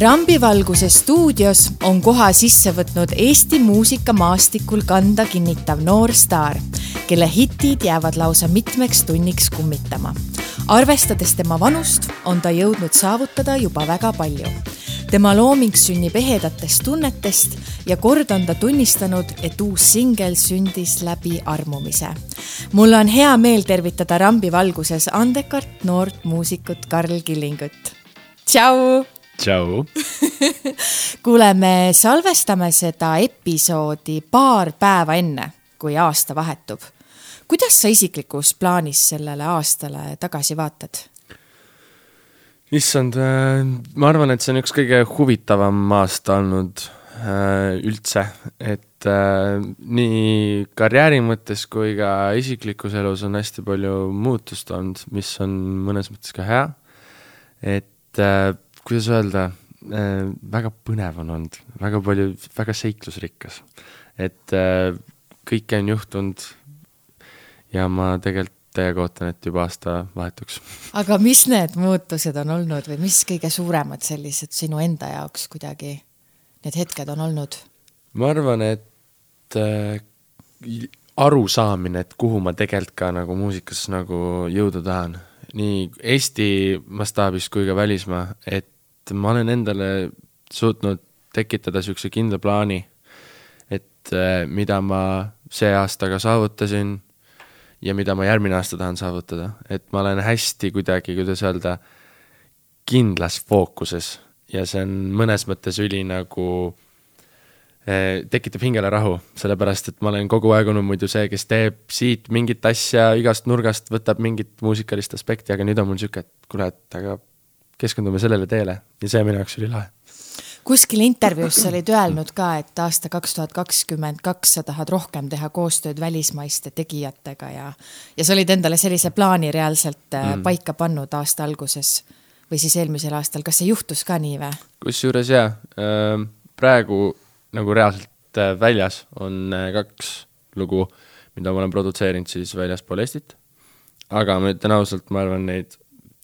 rambivalguse stuudios on koha sisse võtnud Eesti muusikamaastikul kanda kinnitav noor staar, kelle hitid jäävad lausa mitmeks tunniks kummitama. arvestades tema vanust, on ta jõudnud saavutada juba väga palju. tema looming sünnib ehedatest tunnetest ja kord on ta tunnistanud, et uus singel sündis läbi armumise. mul on hea meel tervitada rambivalguses andekalt noort muusikut Karl Killingut. tšau tšau kuule, me salvestame seda episoodi paar päeva enne, kui aasta vahetub. kuidas sa isiklikus plaanis sellele aastale tagasi vaatad? issand, äh, ma arvan, et see on üks kõige huvitavam aasta olnud äh, üldse, et äh, nii karjääri mõttes kui ka isiklikus elus on hästi palju muutust olnud, mis on mõnes mõttes ka hea. et kuidas öelda äh,, väga põnev on olnud, väga palju, väga seiklusrikas. et äh, kõike on juhtunud ja ma tegelikult täiega ootan, et juba aasta vahetuks. aga mis need muutused on olnud või mis kõige suuremad sellised sinu enda jaoks kuidagi need hetked on olnud? ma arvan, et äh, arusaamine, et kuhu ma tegelikult ka nagu muusikas nagu jõuda tahan, nii Eesti mastaabis kui ka välismaa, et ma olen endale suutnud tekitada niisuguse kindla plaani, et äh, mida ma see aasta ka saavutasin ja mida ma järgmine aasta tahan saavutada, et ma olen hästi kuidagi, kuidas öelda, kindlas fookuses ja see on mõnes mõttes üli nagu tekitab hingele rahu, sellepärast et ma olen kogu aeg olnud muidu see, kes teeb siit mingit asja igast nurgast, võtab mingit muusikalist aspekti, aga nüüd on mul niisugune, et et aga keskendume sellele teele ja see minu jaoks oli lahe. kuskil intervjuus sa olid öelnud ka, et aasta kaks tuhat kakskümmend kaks sa tahad rohkem teha koostööd välismaiste tegijatega ja, ja sa olid endale sellise plaani reaalselt äh, mm. paika pannud aasta alguses või siis eelmisel aastal, kas see juhtus ka nii või? kusjuures jaa, ähm, praegu nagu reaalselt äh, väljas on äh, kaks lugu, mida ma olen produtseerinud siis väljaspool Eestit. aga ma ütlen ausalt, ma arvan, neid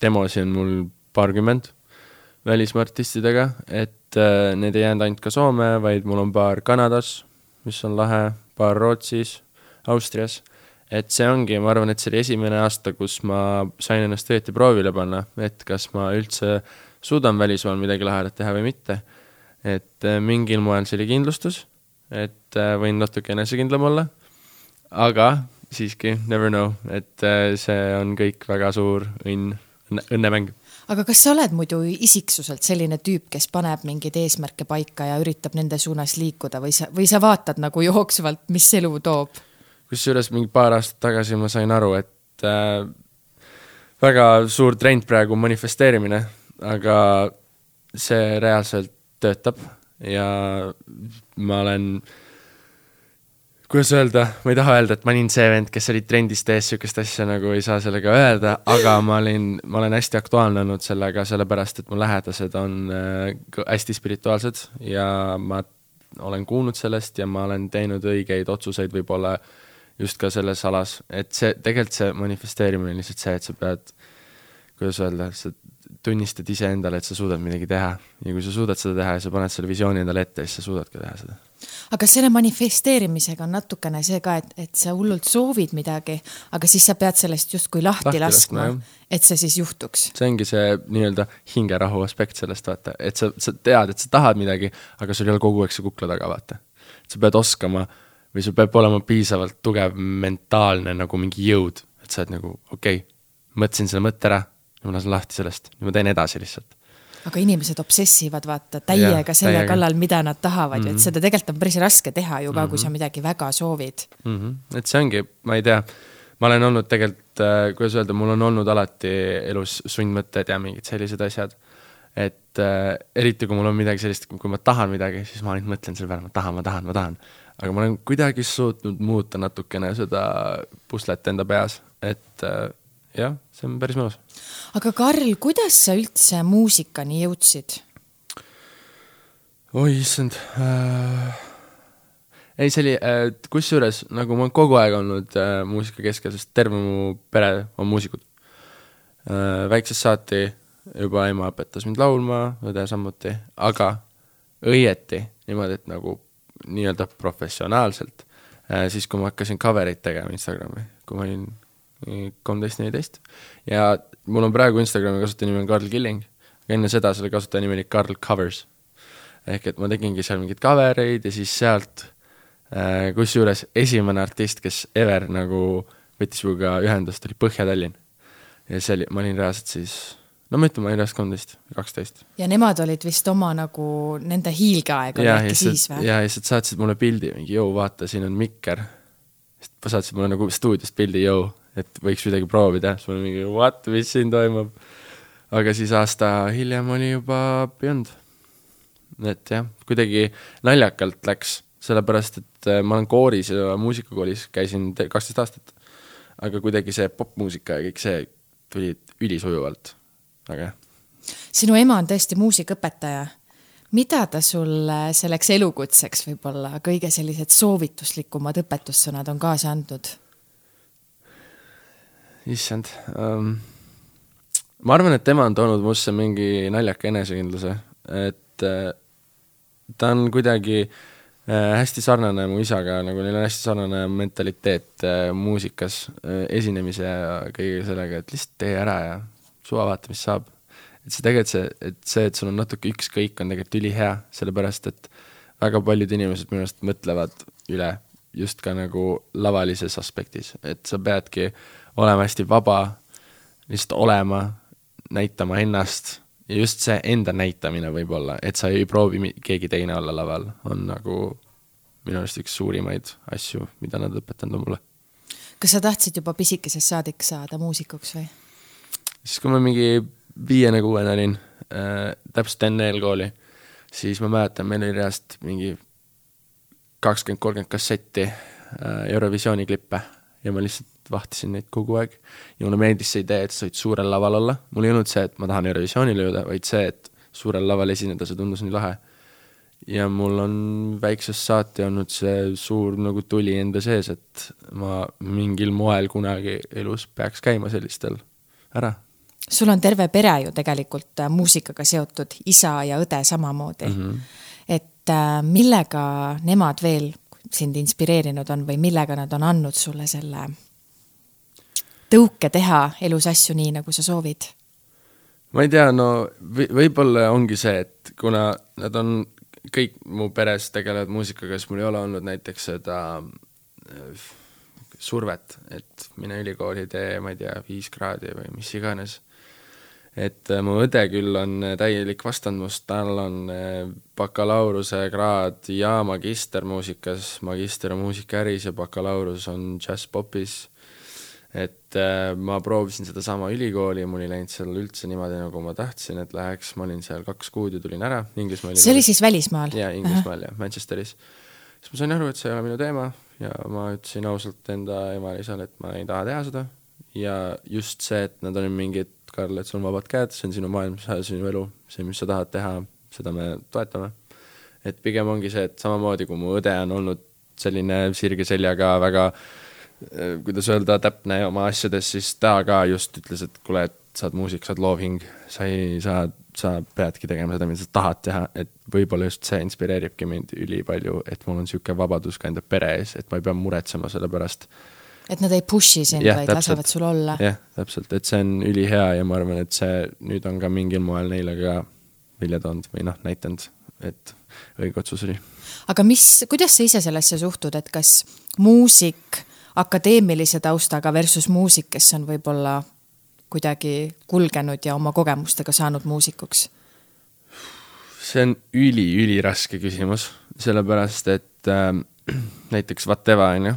demosid on mul paarkümmend välismaa artistidega, et äh, need ei jäänud ainult ka Soome, vaid mul on paar Kanadas, mis on lahe, paar Rootsis, Austrias. et see ongi, ma arvan, et see oli esimene aasta, kus ma sain ennast õieti proovile panna, et kas ma üldse suudan välismaal midagi lahedat teha või mitte. Et äh, mingil moel see oli kindlustus, et äh, võin natuke enesekindlam olla, aga siiski, never know, et äh, see on kõik väga suur õnn, õnnemäng aga kas sa oled muidu isiksuselt selline tüüp, kes paneb mingeid eesmärke paika ja üritab nende suunas liikuda või sa, või sa vaatad nagu jooksvalt, mis elu toob? kusjuures mingi paar aastat tagasi ma sain aru, et äh, väga suur trend praegu on manifesteerimine, aga see reaalselt töötab ja ma olen kuidas öelda, ma ei taha öelda, et ma olin see vend, kes oli trendist ees, sihukest asja nagu ei saa sellega öelda, aga ma olin, ma olen hästi aktuaalne olnud sellega, sellepärast et mu lähedased on äh, hästi spirituaalsed ja ma olen kuulnud sellest ja ma olen teinud õigeid otsuseid võib-olla just ka selles alas, et see, tegelikult see manifesteerimine on lihtsalt see, et sa pead, kuidas öelda, sa tunnistad iseendale, et sa suudad midagi teha ja kui sa suudad seda teha ja sa paned selle visiooni endale ette, siis sa suudadki teha seda aga selle manifesteerimisega on natukene see ka, et, et sa hullult soovid midagi, aga siis sa pead sellest justkui lahti, lahti laskma, et see siis juhtuks. see ongi see nii-öelda hingerahu aspekt sellest, vaata, et sa, sa tead, et sa tahad midagi, aga sul ei ole kogu aeg see kukla taga, vaata. sa pead oskama või sul peab olema piisavalt tugev mentaalne nagu mingi jõud, et sa oled nagu okei okay,, mõtlesin selle mõtte ära, nüüd ma lasen lahti sellest, nüüd ma teen edasi lihtsalt aga inimesed obsessivad vaata täiega ja, selle täiega. kallal, mida nad tahavad mm, -hmm. et seda tegelikult on päris raske teha ju ka mm, -hmm. kui sa mhm. midagi väga soovid mm. -hmm. et see ongi, ma ei tea, ma olen olnud tegelikult äh,, kuidas öelda, mul on olnud alati elus sundmõtted ja mingid sellised asjad. et äh, eriti, kui mul on midagi sellist, kui ma tahan midagi, siis ma ainult mõtlen selle peale, ma tahan, ma tahan, ma tahan. aga ma olen kuidagi suutnud muuta natukene seda puslet enda peas, et äh, jah, see on päris mõnus. aga Karl, kuidas sa üldse muusikani jõudsid? oi issand äh.... ei, see oli äh,, kusjuures nagu ma olen kogu aeg olnud äh, muusika keskel, sest terve mu pere on muusikud äh,. väiksest saati juba ema õpetas mind laulma, õde samuti, aga õieti niimoodi, et nagu nii-öelda professionaalselt, siis kui ma hakkasin cover eid tegema Instagrami, kui ma olin kolmteist, neliteist ja mul on praegu Instagrami kasutajanimi on Karl Killing, aga enne seda selle kasutajanimi oli Karl Covers. ehk et ma tegingi seal mingeid cover eid ja siis sealt äh, kusjuures esimene artist, kes ever nagu võttis minuga ühendust, oli Põhja-Tallinn. ja see oli, ma olin reaalselt siis no ma ütlen, ma olin reaalselt kolmteist, kaksteist. ja nemad olid vist oma nagu, nende hiilgeaeg oli äkki siis või? jaa, ja siis nad saatsid mulle pildi, mingi jõu, vaata, siin on mikker. siis saatsid mulle nagu stuudiost pildi, jõu, et võiks midagi proovida, siis ma olin mingi what, mis siin toimub. aga siis aasta hiljem oli juba Beyond. et jah, kuidagi naljakalt läks, sellepärast et äh, ma olen kooris ja muusikakoolis käisin kaksteist aastat. aga kuidagi see popmuusika ja kõik see tuli ülisujuvalt, aga jah. sinu ema on tõesti muusikaõpetaja mida ta sulle selleks elukutseks võib-olla kõige sellised soovituslikumad õpetussõnad on kaasa andnud? Issand um,. ma arvan, et tema on toonud musse mingi naljaka enesekindluse, et uh, ta on kuidagi uh, hästi sarnane mu isaga, nagu neil on hästi sarnane mentaliteet uh, muusikas uh,, esinemise ja kõige sellega, et lihtsalt tee ära ja suva vaata, mis saab. et see tegelikult see, et see, et sul on natuke ükskõik, on tegelikult ülihea, sellepärast et väga paljud inimesed minu arust mõtlevad üle just ka nagu lavalises aspektis, et sa peadki olema hästi vaba, lihtsalt olema, näitama ennast ja just see enda näitamine võib-olla, et sa ei proovi keegi teine olla laval, on nagu minu arust üks suurimaid asju, mida nad õpetanud on mulle. kas sa tahtsid juba pisikesest saadik saada muusikuks või? siis, kui ma mingi viiene-kuuene olin äh,, täpselt enne eelkooli, siis ma mäletan, meil oli reaalselt mingi kakskümmend, kolmkümmend kassetti äh, Eurovisiooni klippe ja ma lihtsalt vahtisin neid kogu aeg ja mulle meeldis see idee, et sa võid suurel laval olla, mul ei olnud see, et ma tahan Eurovisioonile jõuda, vaid see, et suurel laval esineda, see tundus nii lahe. ja mul on väiksest saati olnud see suur nagu tuli enda sees, et ma mingil moel kunagi elus peaks käima sellistel ära. sul on terve pere ju tegelikult äh, muusikaga seotud, isa ja õde samamoodi mm. -hmm. et äh, millega nemad veel sind inspireerinud on või millega nad on andnud sulle selle tõuke teha elus asju nii, nagu sa soovid? ma ei tea, no võib-olla ongi see, et kuna nad on, kõik mu peres tegelevad muusikaga, siis mul ei ole olnud näiteks seda äh, survet, et mine ülikooli, tee, ma ei tea, viis kraadi või mis iganes. et äh, mu õde küll on täielik vastandmus, tal on äh, bakalaureusekraad ja magister muusikas, magister on muusikaäris ja bakalaureus on džässpopis et äh, ma proovisin sedasama ülikooli ja mul ei läinud seal üldse niimoodi, nagu ma tahtsin, et läheks, ma olin seal kaks kuud ja tulin ära, Inglismaal. see oli siis välismaal? jaa, Inglismaal jah, Manchesteris. siis ma sain aru, et see ei ole minu teema ja ma ütlesin ausalt enda emale isale, et ma ei taha teha seda ja just see, et nad olid mingid, Karl, et sul on vabad käed, see on sinu maailm, see on sinu elu, see, mis sa tahad teha, seda me toetame. et pigem ongi see, et samamoodi kui mu õde on olnud selline sirge seljaga väga Äh, kuidas öelda, täpne oma asjades, siis ta ka just ütles, et kuule, et sa oled muusik, sa oled loovhing, sa ei saa, sa peadki tegema seda, mida sa tahad teha, et võib-olla just see inspireeribki mind ülipalju, et mul on niisugune vabadus ka enda pere ees, et ma ei pea muretsema selle pärast. et nad ei push'i sind, vaid täpselt. lasevad sul olla. jah, täpselt, et see on ülihea ja ma arvan, et see nüüd on ka mingil moel neile ka vilja toonud või noh, näidanud, et õige otsus oli. aga mis, kuidas sa ise sellesse suhtud, et kas muusik akadeemilise taustaga versus muusik, kes on võib-olla kuidagi kulgenud ja oma kogemustega saanud muusikuks? see on üli-üliraske küsimus, sellepärast et äh, näiteks Vateva on ju,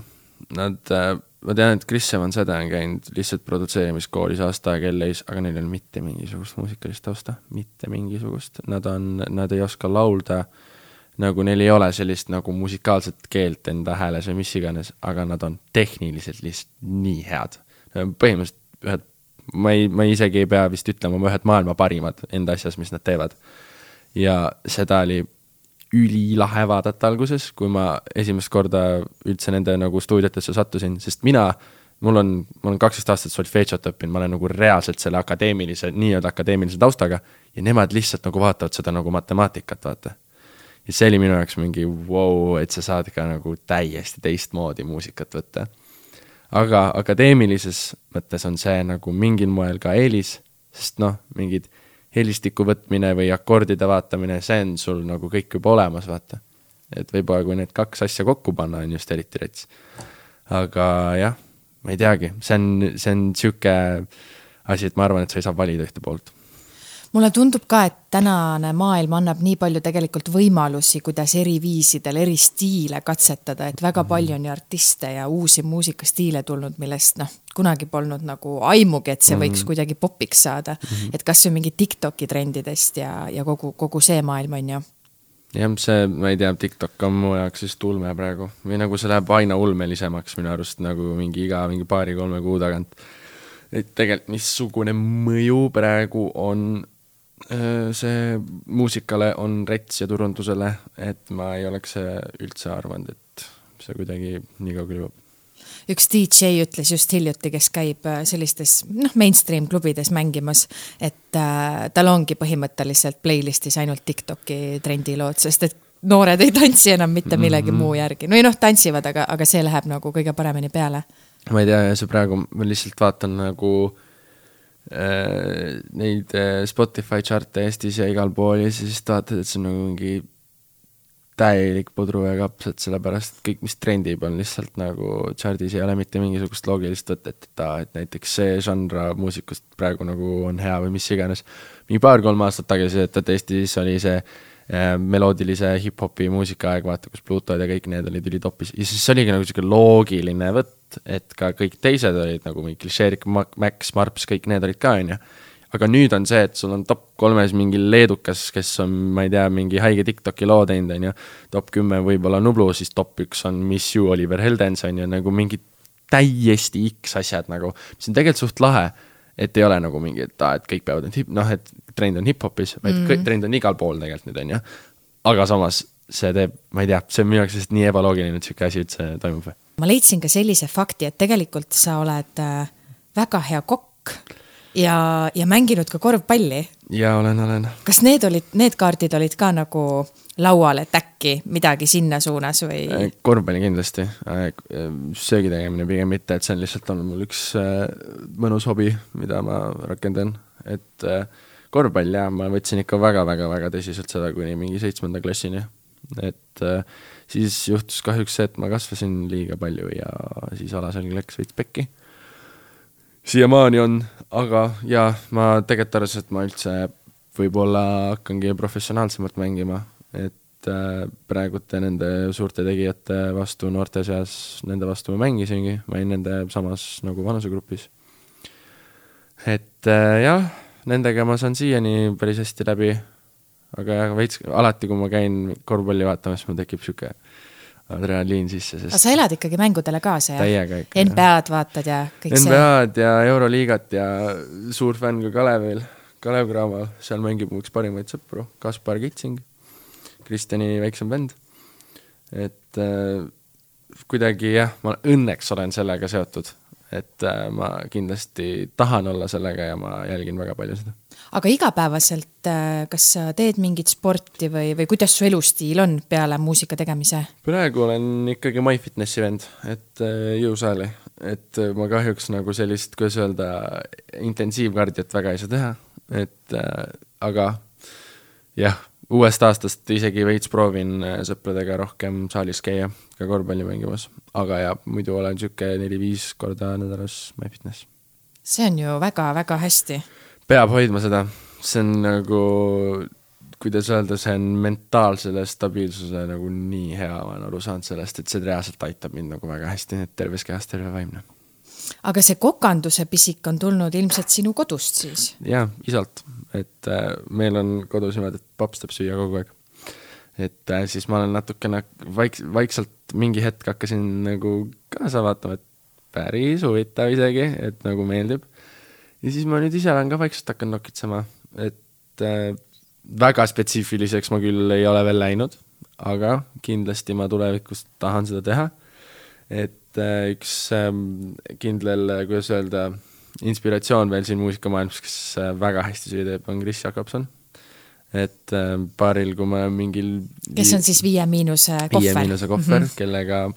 nad äh,, ma tean, et Chris Evan Säde on käinud lihtsalt produtseerimiskoolis aasta aega LA-s, aga neil ei ole mitte mingisugust muusikalist tausta, mitte mingisugust, nad on, nad ei oska laulda äh, nagu neil ei ole sellist nagu musikaalset keelt enda hääles või mis iganes, aga nad on tehniliselt lihtsalt nii head. põhimõtteliselt ühed, ma ei, ma isegi ei pea vist ütlema, ühed maailma parimad enda asjas, mis nad teevad. ja seda oli ülilahe vaadata alguses, kui ma esimest korda üldse nende nagu stuudiotesse sattusin, sest mina mul on, ma olen kaksteist aastat solfedžot õppinud, ma olen nagu reaalselt selle akadeemilise, nii-öelda akadeemilise taustaga ja nemad lihtsalt nagu vaatavad seda nagu matemaatikat, vaata. Ja see oli minu jaoks mingi vau wow,, et sa saad ka nagu täiesti teistmoodi muusikat võtta. aga akadeemilises mõttes on see nagu mingil moel ka eelis, sest noh, mingid helistiku võtmine või akordide vaatamine, see on sul nagu kõik juba olemas, vaata. et võib-olla kui need kaks asja kokku panna, on just eriti rets. aga jah ma ei teagi, see on, see on sihuke asi, et ma arvan, et sa ei saa valida ühte poolt mulle tundub ka, et tänane maailm annab nii palju tegelikult võimalusi, kuidas eri viisidel eri stiile katsetada, et väga mhm. palju on ju artiste ja uusi muusikastiile tulnud, millest noh, kunagi polnud nagu aimugi, et see võiks mm -hmm. kuidagi popiks saada mm. -hmm. et kasvõi mingi Tiktoki trendidest ja, ja kogu, kogu see maailm on ju jah, see, ma ei tea, TikTok on mu jaoks vist ulme praegu või nagu see läheb aina ulmelisemaks minu arust nagu mingi iga mingi paari-kolme kuu tagant. et tegelikult missugune mõju praegu on see muusikale on rets ja turundusele, et ma ei oleks üldse arvanud, et see kuidagi nii kaugele jõuab üks DJ ütles just hiljuti, kes käib äh, sellistes noh, mainstream klubides mängimas, et äh, tal ongi põhimõtteliselt playlist'is ainult Tiktoki trendilood, sest et noored ei tantsi enam mitte millegi mm -hmm. muu järgi, no ei noh, tantsivad, aga, aga see läheb nagu kõige paremini peale. ma ei tea, see praegu, ma lihtsalt vaatan nagu äh, neid äh, Spotify chart'e Eestis ja igal pool ja siis vaatad, et see on nagu mingi täielik pudru ja kapsad, sellepärast et kõik, mis trendib, on lihtsalt nagu chardis ei ole mitte mingisugust loogilist võtet, et aa, et näiteks see žanr muusikust praegu nagu on hea või mis iganes. mingi paar-kolm aastat tagasi, et, et Eestis oli see äh, meloodilise hip-hopi muusikaaeg, vaata, kus Plutod ja kõik need olid ülitopis ja siis oligi nagu sihuke loogiline võtt, et ka kõik teised olid nagu mingi klišeerik, Max, Marps, kõik need olid ka, on ju aga nüüd on see, et sul on top kolmes mingi leedukas, kes on, ma ei tea, mingi haige Tiktoki loo teinud, on ju. top kümme võib-olla Nublu, siis top üks on Miss You, Oliver Heldens on ju, nagu mingid täiesti X asjad nagu, mis on tegelikult suht lahe. et ei ole nagu mingi, et aa, et kõik peavad nüüd hip-, noh, et trend on hip-hopis, vaid mm -hmm. trend on igal pool tegelikult nüüd on ju. aga samas see teeb, ma ei tea, see on minu jaoks lihtsalt nii ebaloogiline, et sihuke asi üldse toimub. ma leidsin ka sellise fakti, et tegelikult sa oled äh, väga hea kokk ja, ja mänginud ka korvpalli. ja olen, olen. kas need olid, need kaardid olid ka nagu laual, et äkki midagi sinna suunas või? Äh, korvpalli kindlasti, äh, söögi tegemine pigem mitte, et see on lihtsalt olnud mul üks äh, mõnus hobi, mida ma rakendan, et korvpall jah, ma võtsin ikka väga-väga-väga tõsiselt seda kuni mingi seitsmenda klassini. et siis juhtus kahjuks see, et ma kasvasin liiga palju ja siis alaselg läks veits pekki siiamaani on, aga jaa, ma tegelikult arvasin, et ma üldse võib-olla hakkangi professionaalsemalt mängima, et äh, praegute nende suurte tegijate vastu noorte seas, nende vastu ma mängisingi, ma olin nende samas nagu vanusegrupis. et äh, jah, nendega ma saan siiani päris hästi läbi, aga veits alati, kui ma käin korvpalli vaatamas, mul tekib niisugune adrenaliin sisse, sest. aga sa elad ikkagi mängudele kaasa, jah? täiega ikka. NBA-d vaatad ja kõik NBA see? NBA-d ja Euroliigat ja suur fänn ka Kalevil, Kalev Craval, seal mängib mu üks parimaid sõpru, Kaspar Kitsing, Kristjani väiksem vend. et äh, kuidagi jah, ma õnneks olen sellega seotud, et äh, ma kindlasti tahan olla sellega ja ma jälgin väga palju seda aga igapäevaselt, äh, kas sa teed mingit sporti või, või kuidas su elustiil on peale muusika tegemise? praegu olen ikkagi MyFitnessi vend, et äh, jõusaali, et äh, ma kahjuks nagu sellist, kuidas öelda, intensiivkardiot väga ei saa teha, et aga jah, uuest aastast isegi veits proovin sõpradega rohkem saalis käia, ka korvpalli mängimas, aga ja muidu olen niisugune neli-viis korda nädalas MyFitness. see on ju väga-väga hästi peab hoidma seda, see on nagu, kuidas öelda, see on mentaalsele stabiilsusele nagu nii hea, ma olen aru saanud sellest, et see reaalselt aitab mind nagu väga hästi, et terves kehas terve vaimne. aga see kokanduse pisik on tulnud ilmselt sinu kodust siis? jaa, isalt, et äh, meil on kodus niimoodi, et paps teeb süüa kogu aeg. et äh, siis ma olen natukene vaik-, vaikselt mingi hetk hakkasin nagu kaasa vaatama, et päris huvitav isegi, et nagu meeldib ja siis ma nüüd ise olen ka vaikselt hakanud nokitsema, et äh, väga spetsiifiliseks ma küll ei ole veel läinud, aga kindlasti ma tulevikus tahan seda teha. et äh, üks ähm, äh, kuidas öelda, inspiratsioon veel siin muusikamaailmas, kes äh, väga hästi süüa teeb, on Chris Jakobson. et äh, baaril, kui ma mingil kes on siis Viie Miinuse kohver? Viie Miinuse kohver mm, -hmm. kellega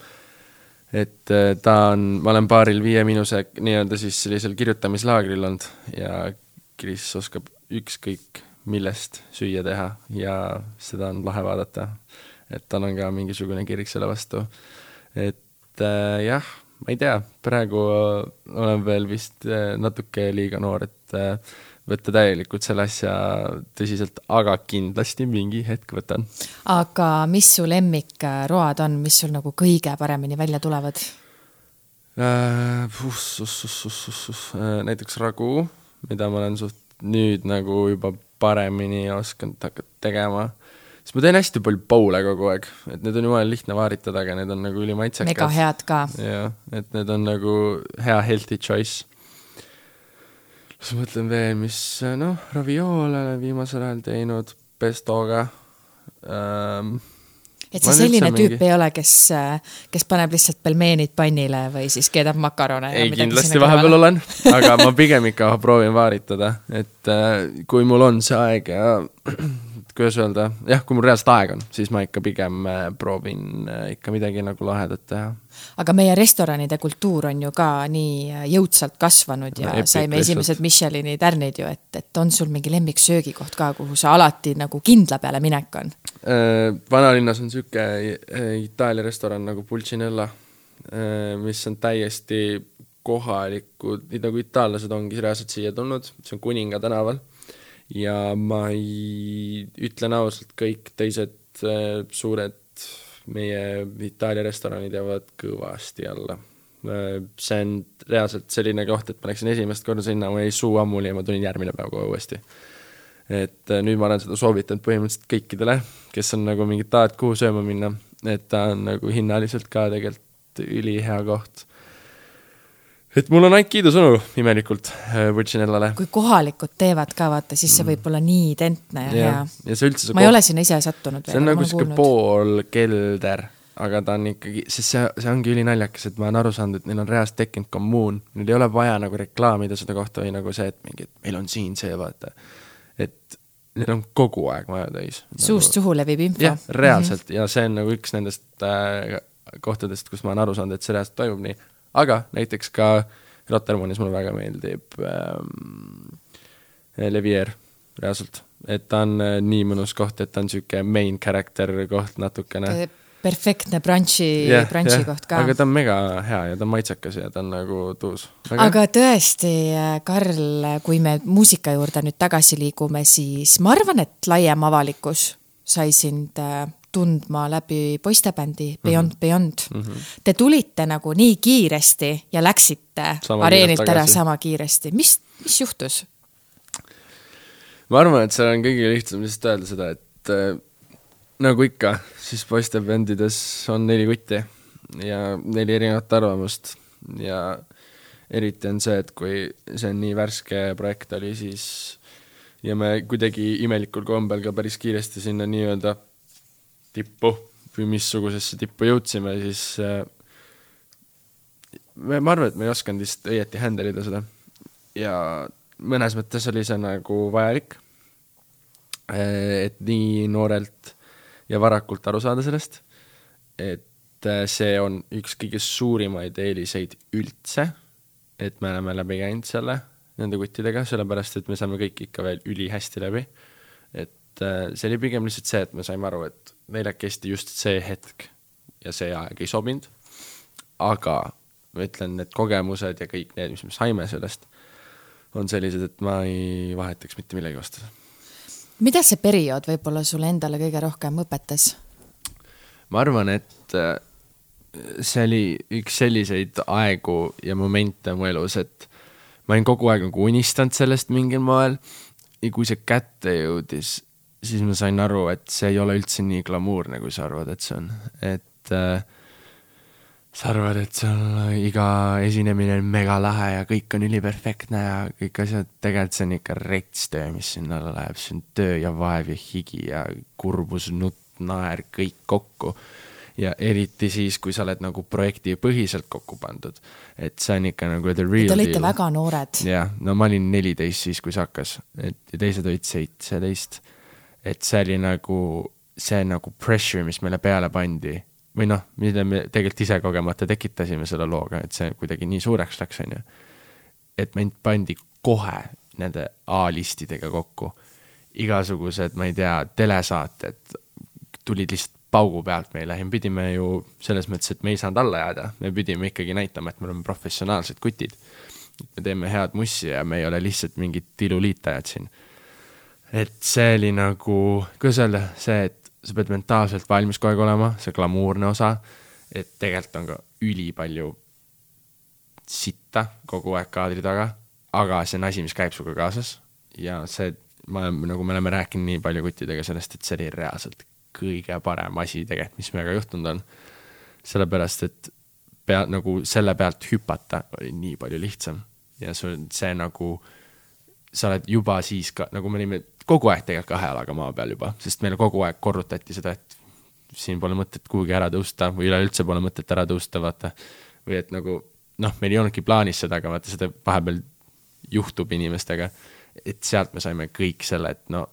et äh, ta on, ma olen baaril Viie Miinuse nii-öelda siis sellisel kirjutamislaagril olnud ja Kris oskab ükskõik millest süüa teha ja seda on lahe vaadata. et tal on ka mingisugune kirik selle vastu. et äh, jah, ma ei tea, praegu olen veel vist äh, natuke liiga noor, et äh, võtta täielikult selle asja tõsiselt, aga kindlasti mingi hetk võtan. aga mis su lemmikroad on, mis sul nagu kõige paremini välja tulevad äh,? Äh, näiteks ragu, mida ma olen suht nüüd nagu juba paremini osanud hakata tegema sest ma teen hästi palju poule kogu aeg, et need on jumala lihtne vaaritada, aga need on nagu ülimaitsekad. mega head ka. jah, et need on nagu hea healthy choice siis mõtlen veel, mis noh, ravioole olen viimasel ajal teinud pestoga ähm,. et sa selline tüüp mingi... ei ole, kes, kes paneb lihtsalt pelmeenid pannile või siis keedab makarone? ei, kindlasti vahepeal olen, aga ma pigem ikka proovin vaaritada, et äh, kui mul on see aeg ja kuidas öelda, jah, kui mul reaalselt aega on, siis ma ikka pigem äh, proovin äh, ikka midagi nagu lahedat teha. Aga meie restoranide kultuur on ju ka nii äh, jõudsalt kasvanud ja no, saime lihtsalt. esimesed Michelini tärnid ju, et, et on sul mingi lemmiksöögikoht ka, kuhu sa alati nagu kindla peale minek on? vanalinnas on niisugune Itaalia restoran nagu Pulcinella, mis on täiesti kohalikud, nagu itaallased ongi reaalselt siia tulnud, see on Kuninga tänaval ja ma ei, ütlen ausalt, kõik teised äh, suured meie Itaalia restoranid jäävad kõvasti alla äh,. see on reaalselt selline koht, et ma läksin esimest korda sinna, mul jäi suu ammuli ja ma tulin järgmine päev kohe uuesti. et äh, nüüd ma olen seda soovitanud põhimõtteliselt kõikidele, kes on nagu mingit tahet kuhu sööma minna, et ta on nagu hinnaliselt ka tegelikult ülihea koht et mul on ainult kiidusõnu imelikult Virginellale. Äh, kui kohalikud teevad ka, vaata, siis see mm. võib olla nii identne ja, ja ja see üldse see ma koht... ei ole sinna ise sattunud veel. see on nagu sihuke pool kelder, aga ta on ikkagi, sest see, see ongi ülinaljakas, et ma olen aru saanud, et neil on reaalselt tekkinud kommuun, neil ei ole vaja nagu reklaamida seda kohta või nagu see, et mingi, et meil on siin see, vaata. et neil on kogu aeg maja täis. suust nagu... suhu levib info. jah, reaalselt mm -hmm. ja see on nagu üks nendest äh, kohtadest, kus ma olen aru saanud, et see reaalselt toimub nii aga näiteks ka Rotermannis mulle väga meeldib ähm, Levier reaalselt, et ta on äh, nii mõnus koht, et ta on niisugune main character koht natukene. perfektne brunch'i yeah,, brunch'i yeah. koht ka. aga ta on mega hea ja ta on maitsekas ja ta on nagu tuus. aga tõesti, Karl, kui me muusika juurde nüüd tagasi liigume, siis ma arvan, et laiem avalikkus sai sind äh, tundma läbi poistebändi Beyond mm -hmm. Beyond mm. -hmm. Te tulite nagu nii kiiresti ja läksite sama areenilt ära sama kiiresti, mis, mis juhtus? ma arvan, et seal on kõige lihtsam lihtsalt öelda seda, et äh, nagu ikka, siis poistebändides on neli kutti ja neli erinevat arvamust ja eriti on see, et kui see on nii värske projekt oli, siis ja me kuidagi imelikul kombel ka päris kiiresti sinna nii-öelda tippu või missugusesse tippu jõudsime, siis äh, ma arvan, et me ei osanud vist õieti handle ida seda. ja mõnes mõttes oli see nagu vajalik, äh, et nii noorelt ja varakult aru saada sellest, et äh, see on üks kõige suurimaid eeliseid üldse, et me oleme läbi käinud selle, nende kuttidega, sellepärast et me saame kõik ikka veel ülihästi läbi. et see oli pigem lihtsalt see, et me saime aru, et neljakesti just see hetk ja see aeg ei sobinud, aga ma ütlen, need kogemused ja kõik need, mis me saime sellest, on sellised, et ma ei vahetaks mitte millegi vastu. mida see periood võib-olla sulle endale kõige rohkem õpetas? ma arvan, et äh, see oli üks selliseid aegu ja momente mu elus, et ma olin kogu aeg nagu unistanud sellest mingil moel ja kui see kätte jõudis, siis ma sain aru, et see ei ole üldse nii glamuurne, kui sa arvad, et see on, et äh, sa arvad, et seal iga esinemine on megalahe ja kõik on üliperfektne ja kõik asjad, tegelikult see on ikka rets töö, mis sinna alla läheb, see on töö ja vaev ja higi ja kurbus, nutt, naer, kõik kokku. ja eriti siis, kui sa oled nagu projektipõhiselt kokku pandud. et see on ikka nagu the real Te olite deal. väga noored. jah, no ma olin neliteist siis, kui see hakkas, et ja teised olid seitseteist. Et see oli nagu, see nagu pressure, mis meile peale pandi või noh, mille me tegelikult ise kogemata tekitasime selle looga, et see kuidagi nii suureks läks, on ju. et mind pandi kohe nende A-listidega kokku. igasugused, ma ei tea, telesaated tulid lihtsalt paugu pealt meile ja me pidime ju selles mõttes, et me ei saanud alla jääda, me pidime ikkagi näitama, et me oleme professionaalsed kutid. me teeme head mussi ja me ei ole lihtsalt mingid tiluliitajad siin. Et see oli nagu, kuidas öelda, see, et sa pead mentaalselt valmis kogu aeg olema, see glamuurne osa, et tegelikult on ka ülipalju sitta kogu aeg kaadri taga, aga see on asi, mis käib sinuga kaasas ja see, ma olen, nagu me oleme rääkinud nii palju kuttidega sellest, et see oli reaalselt kõige parem asi tegelikult, mis meiega juhtunud on. sellepärast, et pea, nagu selle pealt hüpata oli nii palju lihtsam ja sul see nagu, sa oled juba siis ka, nagu me olime kogu aeg tegelikult kahe jalaga maa peal juba, sest meile kogu aeg korrutati seda, et siin pole mõtet kuhugi ära tõusta või üleüldse pole mõtet ära tõusta, vaata. või et nagu noh, meil ei olnudki plaanis seda, aga vaata seda vahepeal juhtub inimestega. et sealt me saime kõik selle, et no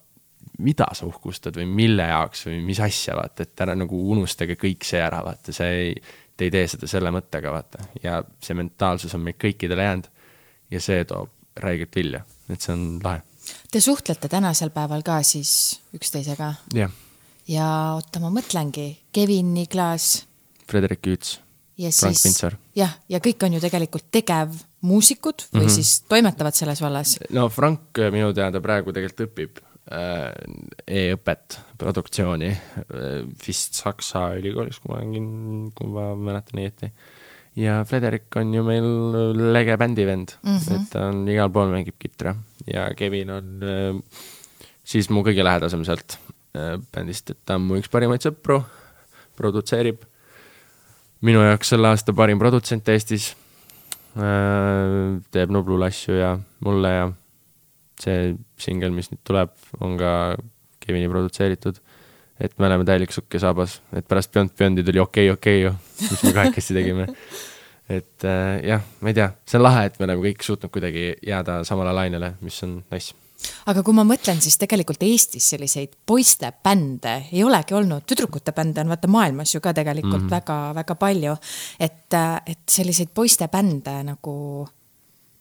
mida sa uhkustad või mille jaoks või mis asja, vaata, et ära nagu unustage kõik see ära, vaata, see ei, te ei tee seda selle mõttega, vaata, ja see mentaalsus on meil kõikidele jäänud ja see toob räigelt vilja, et see on lahe. Te suhtlete tänasel päeval ka siis üksteisega? jah, ja oota, ma mõtlengi, Kevin, Niklas Frederik Küüts, Frank Pintsar. jah, ja kõik on ju tegelikult tegevmuusikud või mm -hmm. siis toimetavad selles vallas. no Frank äh, minu teada praegu tegelikult õpib äh, e-õpet, produktsiooni äh, vist Saksa ülikoolis, kui ma olen, kui ma mäletan õieti. Ja Frederik on ju meil lege bändivend mm, -hmm. et ta on igal pool mängib kitra ja Kevin on äh, siis mu kõige lähedasem sealt äh, bändist, et ta on mu üks parimaid sõpru, produtseerib. minu jaoks selle aasta parim produtsent Eestis äh, teeb Nublule asju ja mulle ja see singel, mis nüüd tuleb, on ka Kevini produtseeritud. Et me oleme täielik sukk ja saabas, et pärast Beyond Beyondi tuli Okei okay, okei okay, ju, mis me kahekesi tegime. et äh, jah, ma ei tea, see on lahe, et me oleme kõik suutnud kuidagi jääda samale lainele, mis on nice aga kui ma mõtlen, siis tegelikult Eestis selliseid poistebände ei olegi olnud, tüdrukute bände on vaata maailmas ju ka tegelikult väga-väga mm -hmm. palju. et, et selliseid poistebände nagu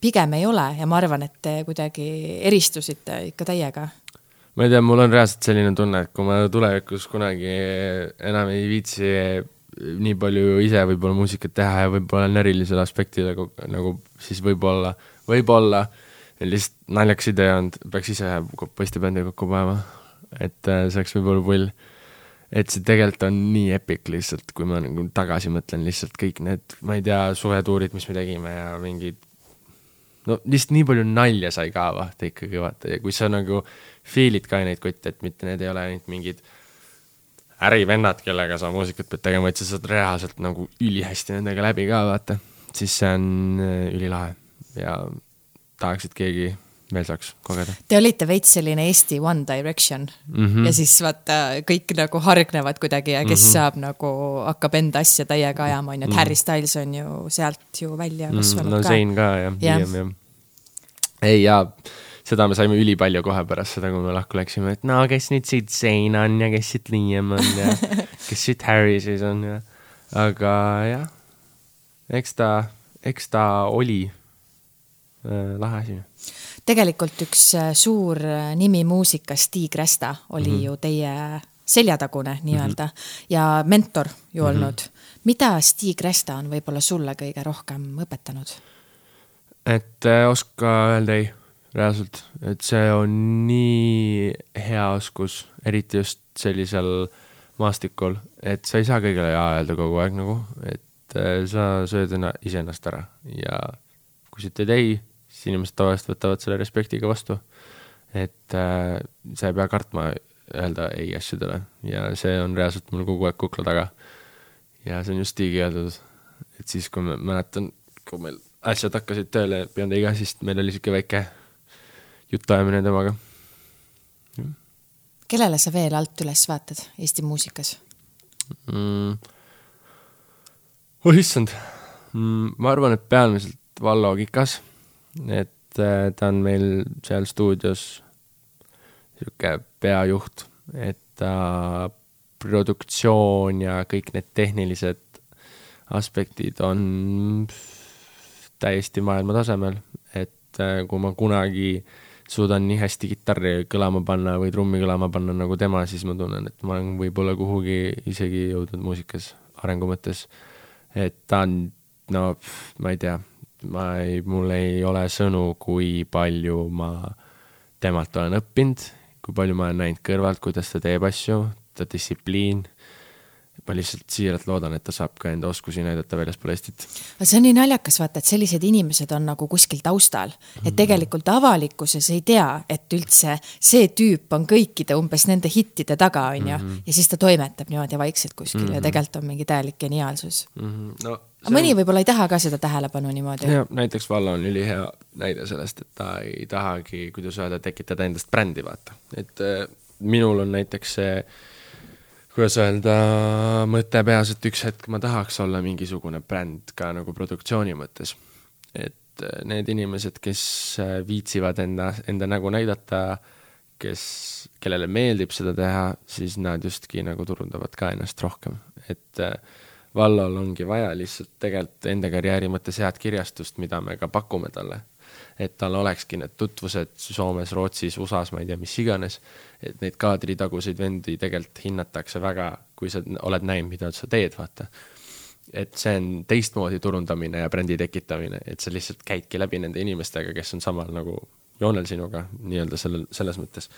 pigem ei ole ja ma arvan, et te kuidagi eristusite ikka täiega. Ma ei tea, mul on reaalselt selline tunne, et kui ma tulevikus kunagi enam ei viitsi nii palju ise võib-olla muusikat teha ja võib-olla närilisele aspektile nagu siis võib-olla, võib-olla lihtsalt naljakas idee olnud, peaks ise poistebändi kokku panema. et äh, see oleks võib-olla pull. et see tegelikult on nii epic lihtsalt, kui ma nagu tagasi mõtlen, lihtsalt kõik need, ma ei tea, suvetuurid, mis me tegime ja mingid no lihtsalt nii palju nalja sai ka vaata ikkagi vaata. Ja kui sa nagu feel'id ka neid kotte, et mitte need ei ole ainult mingid ärivennad, kellega sa muusikat pead tegema, vaid sa saad reaalselt nagu ülihästi nendega läbi ka vaata, siis see on äh, ülilahe. Ja tahaks, et keegi veel saaks kogeda. Te olite veits selline Eesti One Direction mm Mhm. -hmm. ja siis vaata, kõik nagu hargnevad kuidagi ja kes mm Mhm. -hmm. saab nagu, hakkab enda asja täiega ajama, on ju, et Harry Styles on ju sealt ju välja kasvanud Mhm. no ka. Zayn ka jah Jah. Liam jah. ei jaa, seda me saime ülipalju kohe pärast seda, kui me lahku läksime, et no kes nüüd siit Zayn on ja kes siit Liam on ja kes siit Harry siis on ja, aga jah, eks ta, eks ta oli äh, lahe asi. Tegelikult üks äh, suur äh, nimi muusikas, Stig Rästa, oli mm Mhm. -hmm. ju teie seljatagune nii-öelda mm -hmm. ja mentor ju mm -hmm. olnud. mida Stig Rästa on võib-olla sulle kõige rohkem õpetanud? et äh, oska öelda ei, reaalselt, et see on nii hea oskus, eriti just sellisel maastikul, et sa ei saa kõigele jaa öelda kogu aeg nagu, et äh, sa sööd enna- iseennast ära ja kui sa ütled ei, siis inimesed tavaliselt võtavad selle respektiga vastu. et äh, sa ei pea kartma öelda ei asjadele ja see on reaalselt mul kogu aeg kukla taga. ja see on just Stigi öeldud, et siis, kui ma mäletan, kui meil asjad hakkasid tööle Beyondiga, siis meil oli sihuke väike jutuajamine temaga. kellele sa veel alt üles vaatad Eesti muusikas? mm,. oh issand mm,, ma arvan, et peamiselt Vallo Kikas, et äh, ta on meil seal stuudios niisugune peajuht, et ta produktsioon ja kõik need tehnilised aspektid on täiesti maailma tasemel, et äh, kui ma kunagi suudan nii hästi kitarri kõlama panna või trummi kõlama panna nagu tema, siis ma tunnen, et ma olen võib-olla kuhugi isegi jõudnud muusikas arengu mõttes. et ta on, no ma ei tea, ma ei, mul ei ole sõnu, kui palju ma temalt olen õppinud, kui palju ma olen näinud kõrvalt, kuidas ta teeb asju, ta distsipliin ma lihtsalt siiralt loodan, et ta saab ka enda oskusi näidata väljaspool Eestit. see on nii naljakas, vaata, et sellised inimesed on nagu kuskil taustal, et tegelikult avalikkuses ei tea, et üldse see tüüp on kõikide umbes nende hittide taga, on ju, mhm. ja siis ta toimetab niimoodi vaikselt kuskil mm -hmm. ja mhm. tegelikult on mingi täielik geniaalsus mm. -hmm. No, aga mõni on... võib-olla ei taha ka seda tähelepanu niimoodi. jah, näiteks Vallo on ülihea näide sellest, et ta ei tahagi, kuidas öelda, tekitada endast brändi, vaata. et äh, minul on näiteks see äh, kuidas öelda, mõte peas, et üks hetk ma tahaks olla mingisugune bränd ka nagu produktsiooni mõttes. et äh, need inimesed, kes äh, viitsivad enda, enda nägu näidata, kes, kellele meeldib seda teha, siis nad justki nagu turundavad ka ennast rohkem, et äh, Vallol ongi vaja lihtsalt tegelikult enda karjääri mõttes head kirjastust, mida me ka pakume talle et tal olekski need tutvused Soomes, Rootsis, USA-s, ma ei tea, mis iganes, et neid kaadritaguseid vendi tegelikult hinnatakse väga, kui sa oled näinud, mida sa teed, vaata. et see on teistmoodi turundamine ja brändi tekitamine, et sa lihtsalt käidki läbi nende inimestega, kes on samal nagu joonel sinuga nii-öelda sellel, selles mõttes.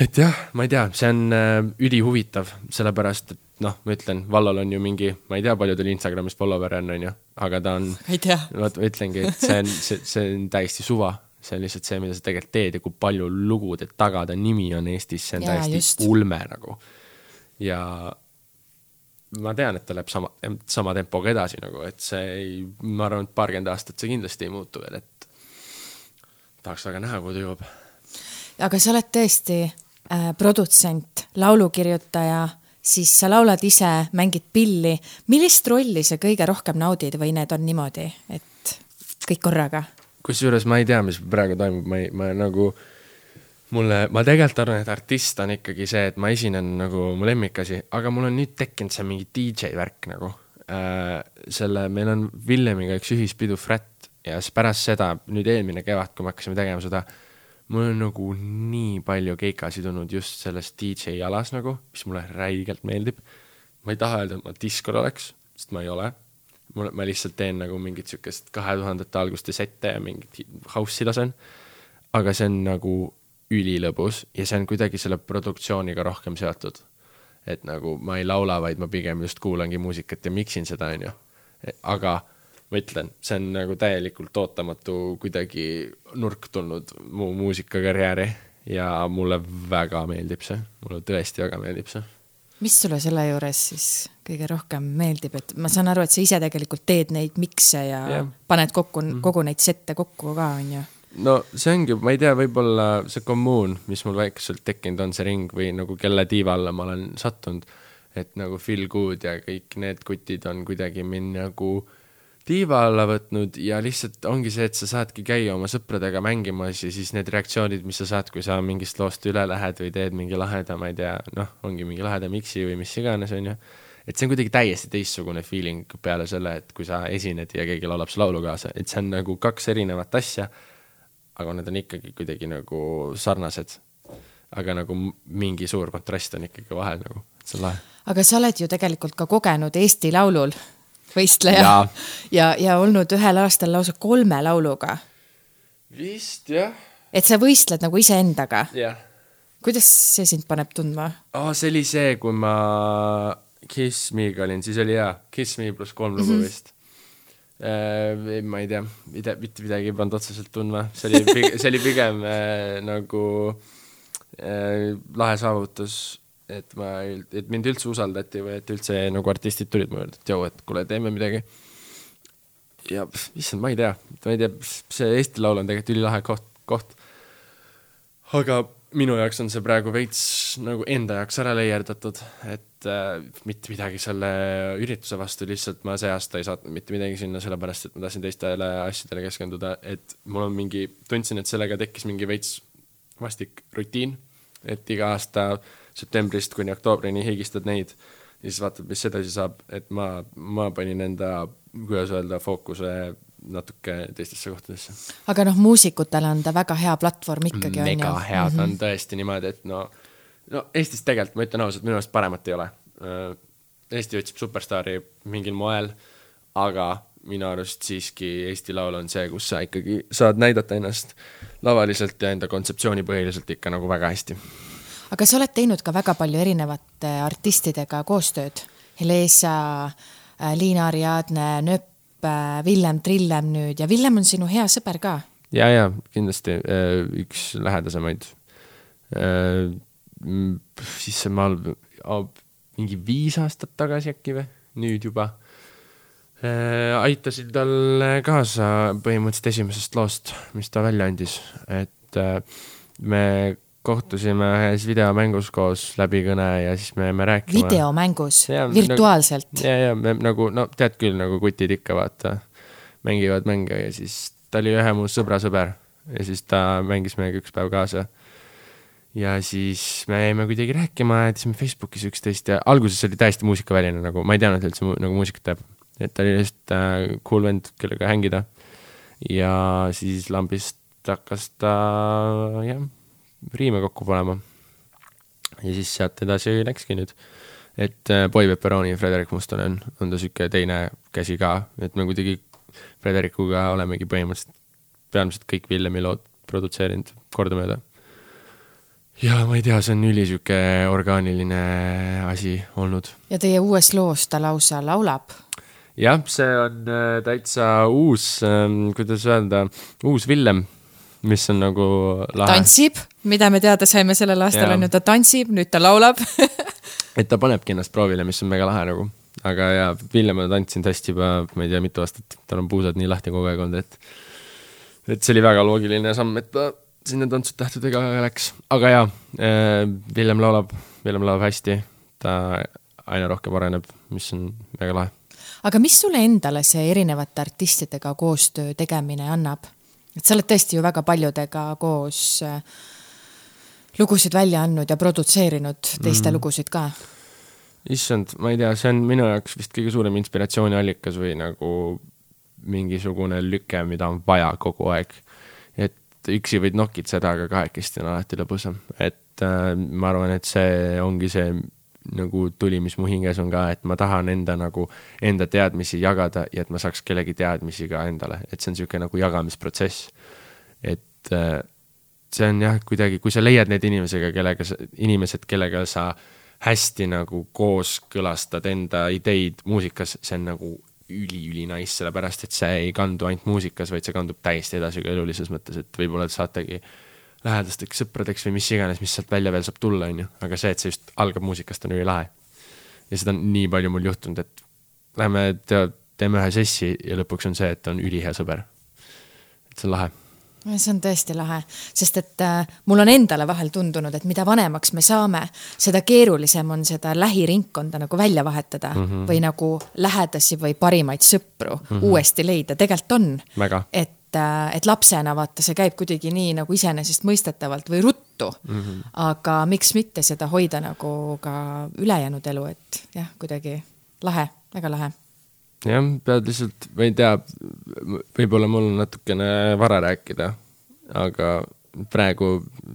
et jah, ma ei tea, see on äh, ülihuvitav, sellepärast et noh, ma ütlen, Vallol on ju mingi, ma ei tea, palju tal Instagramis follower'e on, on ju, aga ta on. vot ma ütlengi, et see on, see, see on täiesti suva, see on lihtsalt see, mida sa tegelikult teed ja kui palju lugude taga ta nimi on Eestis, see on ja, täiesti just. ulme nagu. ja ma tean, et ta läheb sama, sama tempoga edasi nagu, et see ei, ma arvan, et paarkümmend aastat see kindlasti ei muutu veel, et tahaks väga näha, kuhu ta jõuab. aga sa oled tõesti äh, produtsent, laulukirjutaja siis sa laulad ise, mängid pilli. millist rolli sa kõige rohkem naudid või need on niimoodi, et kõik korraga? kusjuures ma ei tea, mis praegu toimub, ma ei, ma nagu, mulle, ma tegelikult arvan, et artist on ikkagi see, et ma esinen nagu mu lemmikasi, aga mul on nüüd tekkinud see mingi DJ värk nagu äh,. selle, meil on Villemiga üks ühispidu Frat ja siis pärast seda, nüüd eelmine kevad, kui me hakkasime tegema seda mul on nagu nii palju keikasid olnud just selles DJ alas nagu, mis mulle räigelt meeldib. ma ei taha öelda, et ma diskol oleks, sest ma ei ole. mul, ma lihtsalt teen nagu mingit siukest kahe tuhandete alguste sette ja mingit house'i lasen. aga see on nagu ülilõbus ja see on kuidagi selle produktsiooniga rohkem seotud. et nagu ma ei laula, vaid ma pigem just kuulangi muusikat ja miksin seda, onju. aga ma ütlen, see on nagu täielikult ootamatu kuidagi nurk tulnud mu muusikakarjääri ja mulle väga meeldib see, mulle tõesti väga meeldib see. mis sulle selle juures siis kõige rohkem meeldib, et ma saan aru, et sa ise tegelikult teed neid mikse ja yeah. paned kokku mm, -hmm. kogu neid sette kokku ka, on ju? no see ongi, ma ei tea, võib-olla see kommuun, mis mul väikeselt tekkinud on, see ring või nagu kelle tiiva alla ma olen sattunud, et nagu Feel Good ja kõik need kutid on kuidagi mind nagu tiiva alla võtnud ja lihtsalt ongi see, et sa saadki käia oma sõpradega mängimas ja siis need reaktsioonid, mis sa saad, kui sa mingist loost üle lähed või teed mingi laheda, ma ei tea, noh, ongi mingi laheda miksi või mis iganes, on ju. et see on kuidagi täiesti teistsugune feeling peale selle, et kui sa esined ja keegi laulab su laulu kaasa, et see on nagu kaks erinevat asja, aga need on ikkagi kuidagi nagu sarnased. aga nagu mingi suur kontrast on ikkagi vahel nagu, et see on lahe. aga sa oled ju tegelikult ka kogenud Eesti Laulul võistleja ja, ja, ja olnud ühel aastal lausa kolme lauluga. vist jah. et sa võistled nagu iseendaga. jah. kuidas see sind paneb tundma oh,? see oli see, kui ma Kiss Me'ga olin, siis oli hea, Kiss Me pluss kolm lugu mm -hmm. vist äh,. ma ei tea, mida, mitte midagi ei pannud otseselt tundma, see oli, see oli pigem äh, nagu äh, lahe saavutus et ma, et mind üldse usaldati või et üldse nagu artistid tulid mu juurde, et joo, et kuule, teeme midagi. ja issand, ma ei tea, ma ei tea, see Eesti Laul on tegelikult ülilahe koht, koht. aga minu jaoks on see praegu veits nagu enda jaoks ära leierdatud, et äh, mitte midagi selle ürituse vastu, lihtsalt ma see aasta ei saatnud mitte midagi sinna, sellepärast et ma tahtsin teistele asjadele keskenduda, et mul on mingi, tundsin, et sellega tekkis mingi veits vastik rutiin, et iga aasta septembrist kuni oktoobrini higistad neid ja siis vaatad, mis edasi saab, et ma, ma panin enda, kuidas öelda, fookuse natuke teistesse kohtadesse. aga noh, muusikutele on ta väga hea platvorm ikkagi, on ju. mega hea, ta on mhm. tõesti niimoodi, et no, no Eestis tegelikult, ma ütlen ausalt, minu arust paremat ei ole. Eesti otsib superstaari mingil moel, aga minu arust siiski Eesti Laul on see, kus sa ikkagi saad näidata ennast lavaliselt ja enda kontseptsioonipõhiliselt ikka nagu väga hästi. Aga sa oled teinud ka väga palju erinevate artistidega koostööd, Helesa, äh, Liina Ariadne, Nööp, Äh, Villem Trillem nüüd. Ja Villem on sinu hea sõber ka. ja, ja kindlasti äh, üks lähedasemaid. Äh, siis ma mingi viis aastat tagasi äkki või, nüüd juba. Aitasin talle kaasa põhimõtteliselt esimesest loost, mis ta välja andis, et me kohtusime ühes videomängus koos läbi kõne ja siis me jäime rääkima. videomängus, virtuaalselt? ja, ja me nagu, no tead küll, nagu kutid ikka vaata, mängivad mänge ja siis ta oli ühe mu sõbra sõber ja siis ta mängis meiega üks päev kaasa. ja siis me jäime kuidagi rääkima, jätsime Facebookis üksteist ja alguses oli täiesti muusikaväline nagu, ma ei teadnud, üldse nagu muusikat teeb. et ta oli lihtsalt äh, cool vend, kellega hängida. ja siis lambist hakkas ta jah riime kokku panema. ja siis sealt edasi läkski nüüd. et äh, Boy Pepperoni ja Frederik Mustonen on ta sihuke teine käsi ka, et me kuidagi Frederikuga olemegi põhimõtteliselt peamiselt kõik Villemi lood produtseerinud kordamööda. ja ma ei tea, see on ülisüke orgaaniline asi olnud. ja teie uues loos ta lausa laulab jah, see on äh, täitsa uus, ähm, kuidas öelda, uus Villem mis on nagu lahe. tantsib, mida me teada saime sellel aastal on ju, ta tantsib, nüüd ta laulab et ta panebki ennast proovile, mis on väga lahe nagu. aga jaa, Villem on tantsinud hästi juba, ma ei tea, mitu aastat, tal on puusad nii lahti kogu aeg olnud, et et see oli väga loogiline samm, et ta sinna tantsutähtedega läks, aga jaa äh,, Villem laulab, Villem laulab hästi, ta aina rohkem areneb, mis on väga lahe. aga mis sulle endale see erinevate artistidega koostöö tegemine annab? et sa oled tõesti ju väga paljudega koos äh, lugusid välja andnud ja produtseerinud teiste mm. lugusid ka. issand, ma ei tea, see on minu jaoks vist kõige suurem inspiratsiooniallikas või nagu mingisugune lüke, mida on vaja kogu aeg. et üksi võid nokitseda, aga kahekesti on alati lõbusam, et äh, ma arvan, et see ongi see nagu tuli, mis mu hinges on ka, et ma tahan enda nagu, enda teadmisi jagada ja et ma saaks kellegi teadmisi ka endale, et see on niisugune nagu jagamisprotsess. et äh, see on jah, kuidagi, kui sa leiad need inimesega, kellega sa, inimesed, kellega sa hästi nagu kooskõlastad enda ideid muusikas, see on nagu üli-üli nice, sellepärast et see ei kandu ainult muusikas, vaid see kandub täiesti edasi ka elulises mõttes, et võib-olla saategi äh, lähedasteks sõpradeks või mis iganes, mis sealt välja veel saab tulla, on ju, aga see, et see just algab muusikast, on ülilahe. ja seda on nii palju mul juhtunud, et lähme teeme ühe sessi ja lõpuks on see, et on ülihea sõber. et see on lahe see on tõesti lahe, sest et äh, mul on endale vahel tundunud, et mida vanemaks me saame, seda keerulisem on seda lähiringkonda nagu välja vahetada mm -hmm. või nagu lähedasi või parimaid sõpru mm -hmm. uuesti leida, tegelikult on. et et, et lapsena vaata, see käib kuidagi nii nagu iseenesestmõistetavalt või ruttu mm. -hmm. aga miks mitte seda hoida nagu ka ülejäänud elu, et jah, kuidagi lahe, väga lahe. Jah, pead lihtsalt, ma ei tea, võib-olla mul on natukene vara rääkida, aga praegu,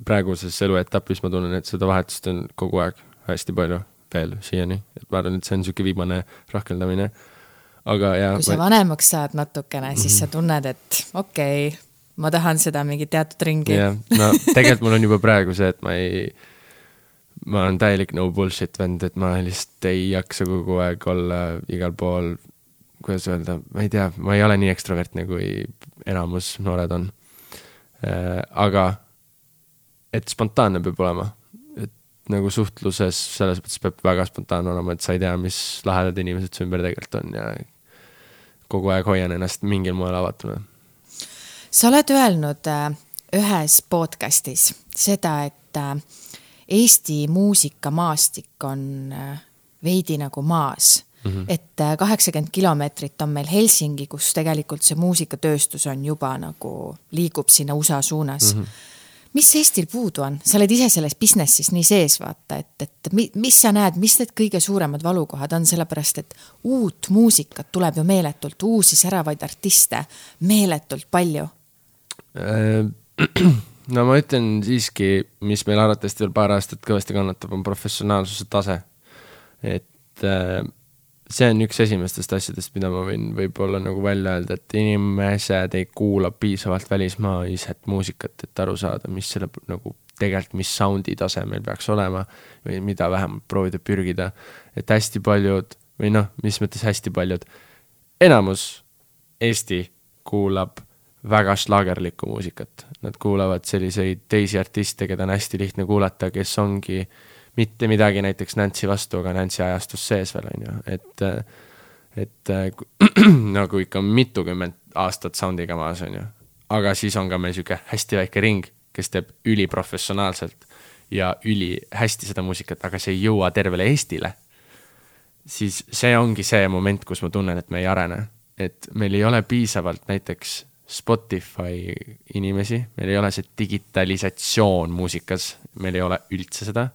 praeguses eluetapis ma tunnen, et seda vahetust on kogu aeg hästi palju veel siiani, et ma arvan, et see on niisugune viimane rahkeldamine aga jaa. kui sa ma... vanemaks saad natukene, siis -hmm. sa tunned, et okei okay,, ma tahan seda mingit teatud ringi. jah, no tegelikult mul on juba praegu see, et ma ei, ma olen täielik no bullshit vend, et ma lihtsalt ei jaksa kogu aeg olla igal pool, kuidas öelda, ma ei tea, ma ei ole nii ekstravertne, kui enamus noored on äh,. aga et spontaanne peab olema nagu suhtluses selles mõttes peab väga spontaanne olema, et sa ei tea, mis lahedad inimesed su ümber tegelikult on ja kogu aeg hoian ennast mingil moel avatuna. sa oled öelnud äh, ühes podcast'is seda, et äh, Eesti muusikamaastik on veidi nagu maas mm. -hmm. et äh, kaheksakümmend kilomeetrit on meil Helsingi, kus tegelikult see muusikatööstus on juba nagu, liigub sinna USA suunas mm. -hmm mis Eestil puudu on, sa oled ise selles business'is nii sees, vaata, et, et mi, mis sa näed, mis need kõige suuremad valukohad on, sellepärast et uut muusikat tuleb ju meeletult, uusi säravaid artiste meeletult palju no ma ütlen siiski, mis meil arvatavasti veel paar aastat kõvasti kannatab, on professionaalsuse tase. et äh, see on üks esimestest asjadest, mida ma võin võib-olla nagu välja öelda, et inimesed ei kuula piisavalt välismaiset muusikat, et aru saada, mis selle nagu tegelikult, mis sound'i tase meil peaks olema või mida vähemalt proovida pürgida. et hästi paljud või noh, mis mõttes hästi paljud, enamus Eesti kuulab väga šlagerlikku muusikat. Nad kuulavad selliseid teisi artiste, keda on hästi lihtne kuulata, kes ongi mitte midagi näiteks Nancy vastu, aga Nancy ajastus sees veel, on ju, et et nagu ikka mitukümmend aastat sound'iga maas, on ju. aga siis on ka meil niisugune hästi väike ring, kes teeb üliprofessionaalselt ja ülihästi seda muusikat, aga see ei jõua tervele Eestile. siis see ongi see moment, kus ma tunnen, et me ei arene. et meil ei ole piisavalt näiteks Spotify inimesi, meil ei ole see digitalisatsioon muusikas, meil ei ole üldse seda.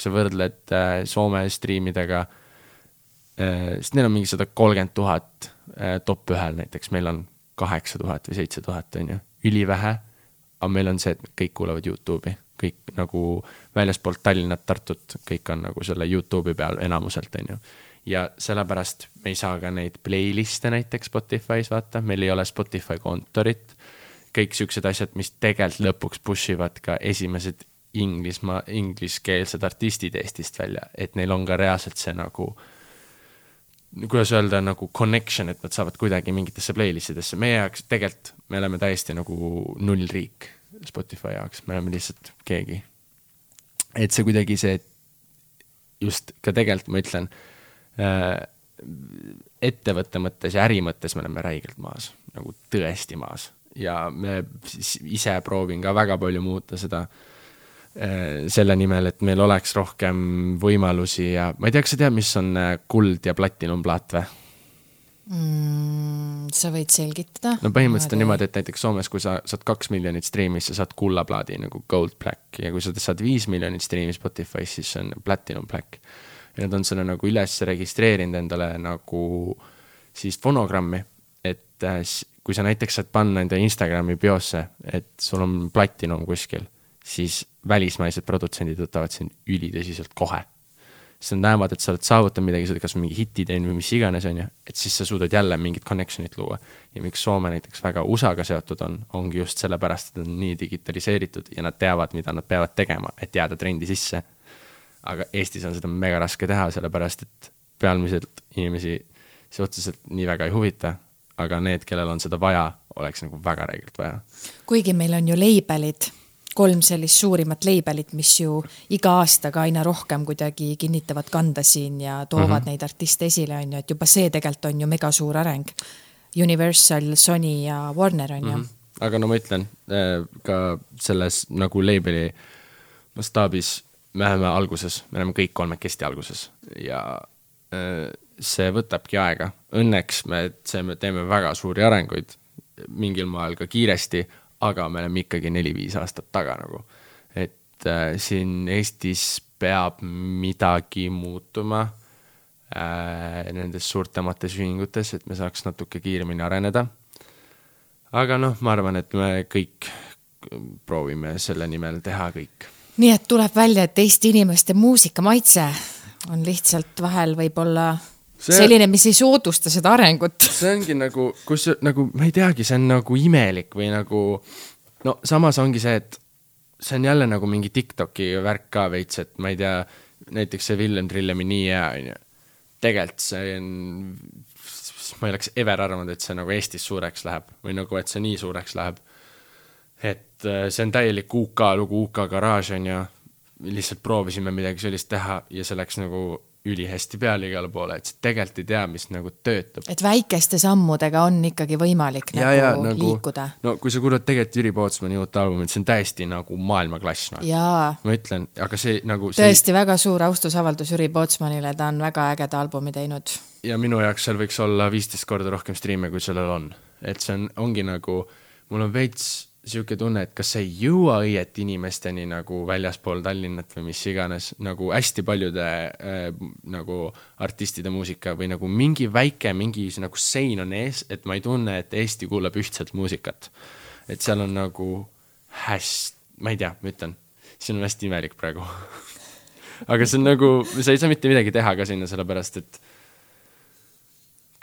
Kui sa võrdled äh, Soome striimidega äh,, siis neil on mingi sada kolmkümmend tuhat äh, top ühel näiteks, meil on kaheksa tuhat või seitse tuhat, on ju, ülivähe. aga meil on see, et kõik kuulavad Youtube'i, kõik nagu väljaspoolt Tallinnat, Tartut, kõik on nagu selle Youtube'i peal enamuselt, on ju ja sellepärast me ei saa ka neid playlist'e näiteks Spotify's vaata, meil ei ole Spotify kontorit. kõik siuksed asjad, mis tegelikult lõpuks push ivad ka esimesed Inglismaa, ingliskeelsed artistid Eestist välja, et neil on ka reaalselt see nagu kuidas öelda, nagu connection, et nad saavad kuidagi mingitesse playlist idesse, meie jaoks tegelikult me oleme täiesti nagu nullriik Spotify jaoks, me oleme lihtsalt keegi. et see kuidagi see, just ka tegelikult ma ütlen Äh, ettevõtte mõttes ja äri mõttes me oleme räigelt maas, nagu tõesti maas ja me ise proovin ka väga palju muuta seda äh, selle nimel, et meil oleks rohkem võimalusi ja ma ei tea, kas sa tead, mis on äh, kuld ja platinumplaat või mm,? sa võid selgitada. no põhimõtteliselt on niimoodi, et näiteks Soomes, kui sa saad kaks miljonit striimis, sa saad kullaplaadi nagu gold black ja kui sa saad viis miljonit striimi Spotify's, siis on platinum black ja nad on selle nagu üles registreerinud endale nagu siis fonogrammi, et äh, kui sa näiteks saad panna enda Instagrami biosse, et sul on platinum kuskil, siis välismaised produtsendid võtavad sind ülitõsiselt kohe. sest nad näevad, et sa oled saavutanud midagi, sa oled kas mingi hiti teinud või mis iganes, on ju, et siis sa suudad jälle mingit connection'it luua. ja miks Soome näiteks väga USA-ga seotud on, ongi just sellepärast, et nad on nii digitaliseeritud ja nad teavad, mida nad peavad tegema, et jääda trendi sisse aga Eestis on seda mega raske teha, sellepärast et pealmiselt inimesi see otseselt nii väga ei huvita, aga need, kellel on seda vaja, oleks nagu väga räigelt vaja. kuigi meil on ju leibelid, kolm sellist suurimat leibelit, mis ju iga aastaga aina rohkem kuidagi kinnitavad kanda siin ja toovad mm -hmm. neid artiste esile, on ju, et juba see tegelikult on ju mega suur areng. Universal, Sony ja Warner on ju mm. -hmm. aga no ma ütlen, äh, ka selles nagu leibeli mastaabis me oleme alguses, me oleme kõik kolmekesti alguses ja äh, see võtabki aega. Õnneks me, see, me teeme väga suuri arenguid, mingil moel ka kiiresti, aga me oleme ikkagi neli-viis aastat taga nagu. et äh, siin Eestis peab midagi muutuma äh, nendes suurtemates ühingutes, et me saaks natuke kiiremini areneda. aga noh, ma arvan, et me kõik proovime selle nimel teha kõik nii et tuleb välja, et Eesti inimeste muusikamaitse on lihtsalt vahel võib-olla see, selline, mis ei soodusta seda arengut. see ongi nagu, kus nagu ma ei teagi, see on nagu imelik või nagu no samas ongi see, et see on jälle nagu mingi Tiktoki värk ka veits, et ma ei tea, näiteks see Villem Trillemi Nii hea onju. tegelikult see on, ma ei oleks ever arvanud, et see nagu Eestis suureks läheb või nagu, et see nii suureks läheb et äh, see on täielik UK lugu, UK garaaž on ju, lihtsalt proovisime midagi sellist teha ja see läks nagu ülihästi peale igale poole, et sa tegelikult ei tea, mis nagu töötab. et väikeste sammudega on ikkagi võimalik ja, nagu ja, nagu liikuda. no kui sa kuulad tegelikult Jüri Pootsmani uut albumit, see on täiesti nagu maailmaklass, noh. ma ütlen, aga see nagu see... tõesti väga suur austusavaldus Jüri Pootsmanile, ta on väga ägeda albumi teinud. ja minu jaoks seal võiks olla viisteist korda rohkem striime, kui sellel on. et see on, ongi nagu, mul on veits niisugune tunne, et kas see ei jõua õieti inimesteni nagu väljaspool Tallinnat või mis iganes, nagu hästi paljude äh, nagu artistide muusika või nagu mingi väike, mingi nagu sein on ees, et ma ei tunne, et Eesti kuulab ühtset muusikat. et seal on nagu hästi, ma ei tea, ma ütlen, see on hästi imelik praegu aga see on nagu, sa ei saa mitte midagi teha ka sinna, sellepärast et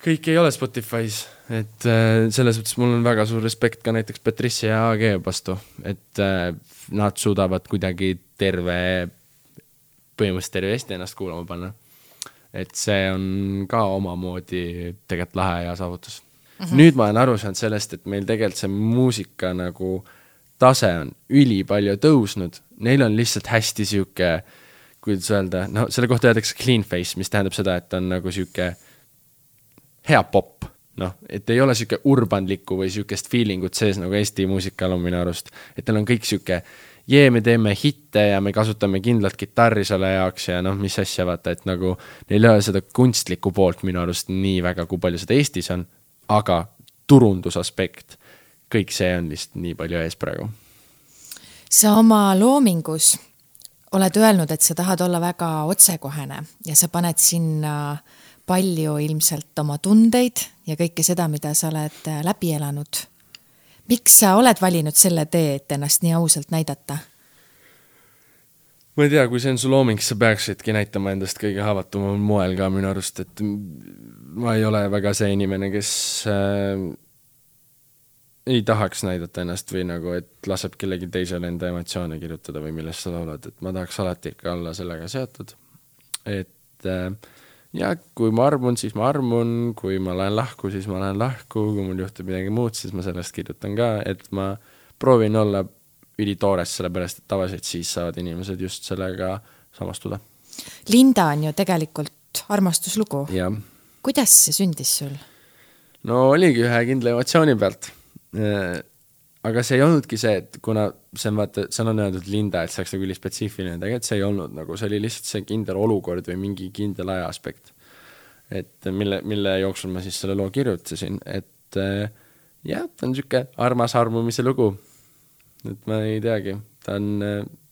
kõik ei ole Spotify's, et äh, selles mõttes mul on väga suur respekt ka näiteks Patricia ja AG vastu, et äh, nad suudavad kuidagi terve, põhimõtteliselt terve Eesti ennast kuulama panna. et see on ka omamoodi tegelikult lahe ja saavutus mm. -hmm. nüüd ma olen aru saanud sellest, et meil tegelikult see muusika nagu tase on ülipalju tõusnud, neil on lihtsalt hästi sihuke, kuidas öelda, no selle kohta öeldakse clean face, mis tähendab seda, et on nagu sihuke hea popp, noh, et ei ole sihuke urbanlikku või sihukest feeling ut sees nagu Eesti muusikal on minu arust. et tal on kõik sihuke, jee, me teeme hitte ja me kasutame kindlat kitarri selle jaoks ja noh, mis asja, vaata, et nagu neil ei ole seda kunstlikku poolt minu arust nii väga, kui palju seda Eestis on, aga turundusaspekt, kõik see on lihtsalt nii palju ees praegu. sa oma loomingus oled öelnud, et sa tahad olla väga otsekohene ja sa paned sinna äh, palju ilmselt oma tundeid ja kõike seda, mida sa oled äh, läbi elanud. miks sa oled valinud selle tee, et ennast nii ausalt näidata? ma ei tea, kui see on su looming, sa peaksidki näitama endast kõige haavatumal moel ka minu arust, et ma ei ole väga see inimene, kes äh, ei tahaks näidata ennast või nagu, et laseb kellegi teisele enda emotsioone kirjutada või millest sa laulad, et ma tahaks alati ikka olla sellega seotud. et äh, ja kui ma armun, siis ma armun, kui ma lähen lahku, siis ma lähen lahku, kui mul juhtub midagi muud, siis ma sellest kirjutan ka, et ma proovin olla ülitoores, sellepärast et tavaliselt siis saavad inimesed just sellega samastuda. Linda on ju tegelikult armastuslugu. kuidas see sündis sul? no oligi ühe kindla emotsiooni pealt. Aga see ei olnudki see, et kuna see on vaata, seal on öeldud Linda, et see oleks nagu ülispetsiifiline, tegelikult see ei olnud nagu, see oli lihtsalt see kindel olukord või mingi kindel aja aspekt. et mille, mille jooksul ma siis selle loo kirjutasin, et äh, jah, ta on niisugune armas armumise lugu. et ma ei teagi, ta on,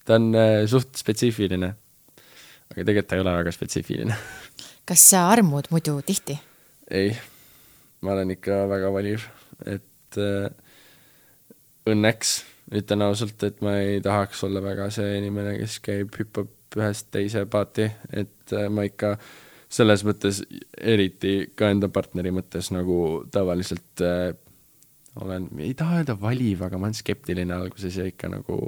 ta on äh, suht spetsiifiline. aga tegelikult ta ei ole väga spetsiifiline kas sa armud muidu tihti? ei, ma olen ikka väga valiv, et äh, õnneks ütlen ausalt, et ma ei tahaks olla väga see inimene, kes käib, hüppab ühest teise paati, et äh, ma ikka selles mõttes, eriti ka enda partneri mõttes nagu tavaliselt äh, olen, ei taha öelda valiv, aga ma olen skeptiline alguses ja ikka nagu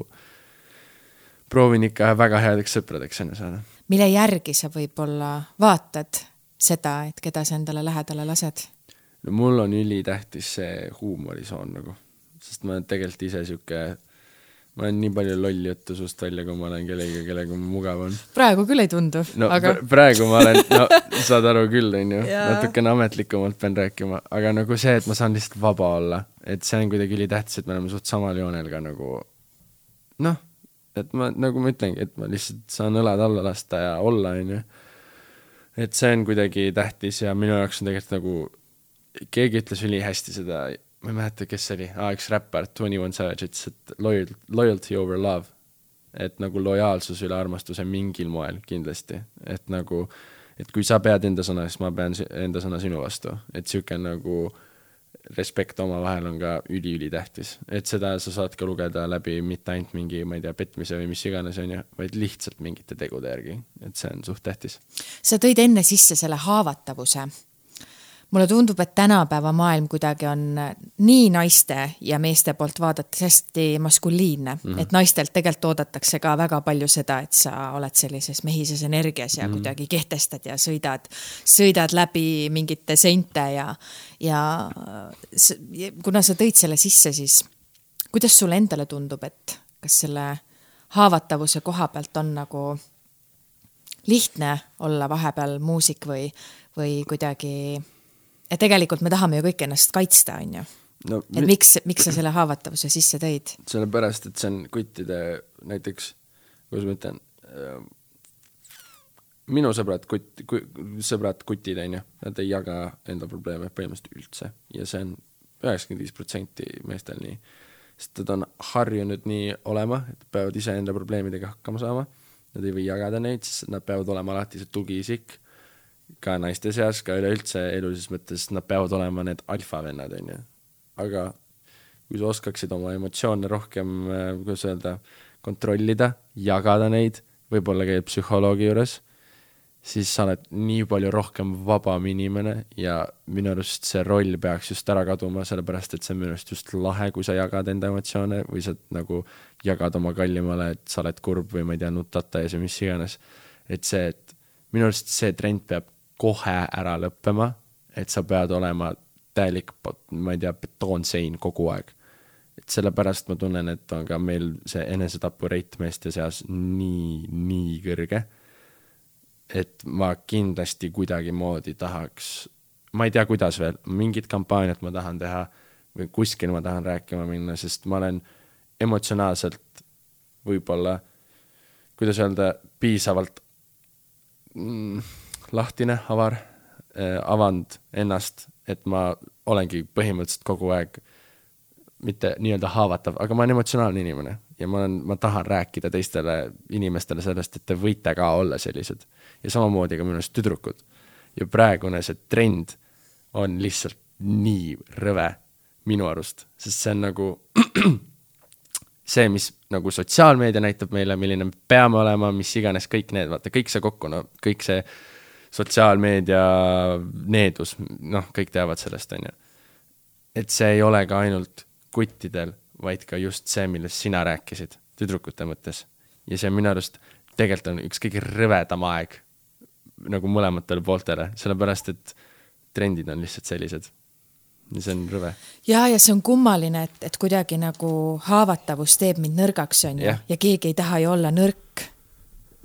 proovin ikka väga headeks sõpradeks enne saada. mille järgi sa võib-olla vaatad seda, et keda sa endale lähedale lased? no mul on ülitähtis see huumorisoon nagu sest ma tegelikult ise sihuke, ma olen nii palju lolli juttu suust välja, kui ma olen kellegagi, kellega mul mugav on. praegu küll ei tundu no, aga praegu ma olen, no saad aru küll, onju, natukene ametlikumalt pean rääkima, aga nagu see, et ma saan lihtsalt vaba olla, et see on kuidagi ülitähtis, et me oleme suht samal joonel ka nagu noh, et ma, nagu ma ütlengi, et ma lihtsalt saan õlad alla lasta ja olla, onju. et see on kuidagi tähtis ja minu jaoks on tegelikult nagu, keegi ütles ülihästi seda ma ei mäleta, kes see oli. Ah,, üks räppar, Twenty One Savage ütles, et loyal, loyalty over love. et nagu lojaalsus üle armastuse mingil moel kindlasti, et nagu, et kui sa pead enda sõna, siis ma pean enda sõna sinu vastu, et sihuke nagu respekt omavahel on ka üliülitähtis, et seda sa saad ka lugeda läbi mitte ainult mingi, ma ei tea, petmise või mis iganes, on ju, vaid lihtsalt mingite tegude järgi, et see on suht tähtis. sa tõid enne sisse selle haavatavuse mulle tundub, et tänapäeva maailm kuidagi on nii naiste ja meeste poolt vaadates hästi maskuliinne mm, -hmm. et naistelt tegelikult oodatakse ka väga palju seda, et sa oled sellises mehises energias ja mm -hmm. kuidagi kehtestad ja sõidad, sõidad läbi mingite seinte ja, ja kuna sa tõid selle sisse, siis kuidas sulle endale tundub, et kas selle haavatavuse koha pealt on nagu lihtne olla vahepeal muusik või, või kuidagi, et tegelikult me tahame ju kõik ennast kaitsta, on ju no et miks, miks sa selle haavatavuse sisse tõid? sellepärast, et see on kuttide näiteks, kuidas ma ütlen äh,, minu sõbrad kutt- ku,, sõbrad kutid, on ju, nad ei jaga enda probleeme põhimõtteliselt üldse ja see on üheksakümmend viis protsenti meestel nii. sest nad on harjunud nii olema, et peavad iseenda probleemidega hakkama saama, nad ei või jagada neid, sest nad peavad olema alati see tugiisik, ka naiste seas, ka üleüldse elulises mõttes, nad peavad olema need alfavennad, on ju aga kui sa oskaksid oma emotsioone rohkem, äh, kuidas öelda, kontrollida, jagada neid, võib-olla käid psühholoogi juures, siis sa oled nii palju rohkem vabam inimene ja minu arust see roll peaks just ära kaduma, sellepärast et see on minu arust just lahe, kui sa jagad enda emotsioone või sa nagu jagad oma kallimale, et sa oled kurb või ma ei tea, nutata ees või mis iganes. et see, et minu arust see trend peab kohe ära lõppema, et sa pead olema täielik, ma ei tea, betoonsein kogu aeg. et sellepärast ma tunnen, et on ka meil see enesetapu reit meeste seas nii, nii kõrge, et ma kindlasti kuidagimoodi tahaks, ma ei tea, kuidas veel, mingit kampaaniat ma tahan teha või kuskil ma tahan rääkima minna, sest ma olen emotsionaalselt võib-olla, kuidas öelda, piisavalt mm, lahtine, avar äh,, avanud ennast et ma olengi põhimõtteliselt kogu aeg mitte nii-öelda haavatav, aga ma olen emotsionaalne inimene ja ma olen, ma tahan rääkida teistele inimestele sellest, et te võite ka olla sellised. ja samamoodi ka minu arust tüdrukud. ja praegune see trend on lihtsalt nii rõve minu arust, sest see on nagu see, mis nagu sotsiaalmeedia näitab meile, milline me peame olema, mis iganes, kõik need, vaata kõik see kokku, no kõik see sotsiaalmeedia needus, noh, kõik teavad sellest, on ju. et see ei ole ka ainult kuttidel, vaid ka just see, millest sina rääkisid, tüdrukute mõttes. ja see minu arust tegelikult on üks kõige rõvedam aeg nagu mõlematele pooltele, sellepärast et trendid on lihtsalt sellised. ja see on rõve. ja, ja see on kummaline, et, et kuidagi nagu haavatavus teeb mind nõrgaks, on ju, ja keegi ei taha ju olla nõrk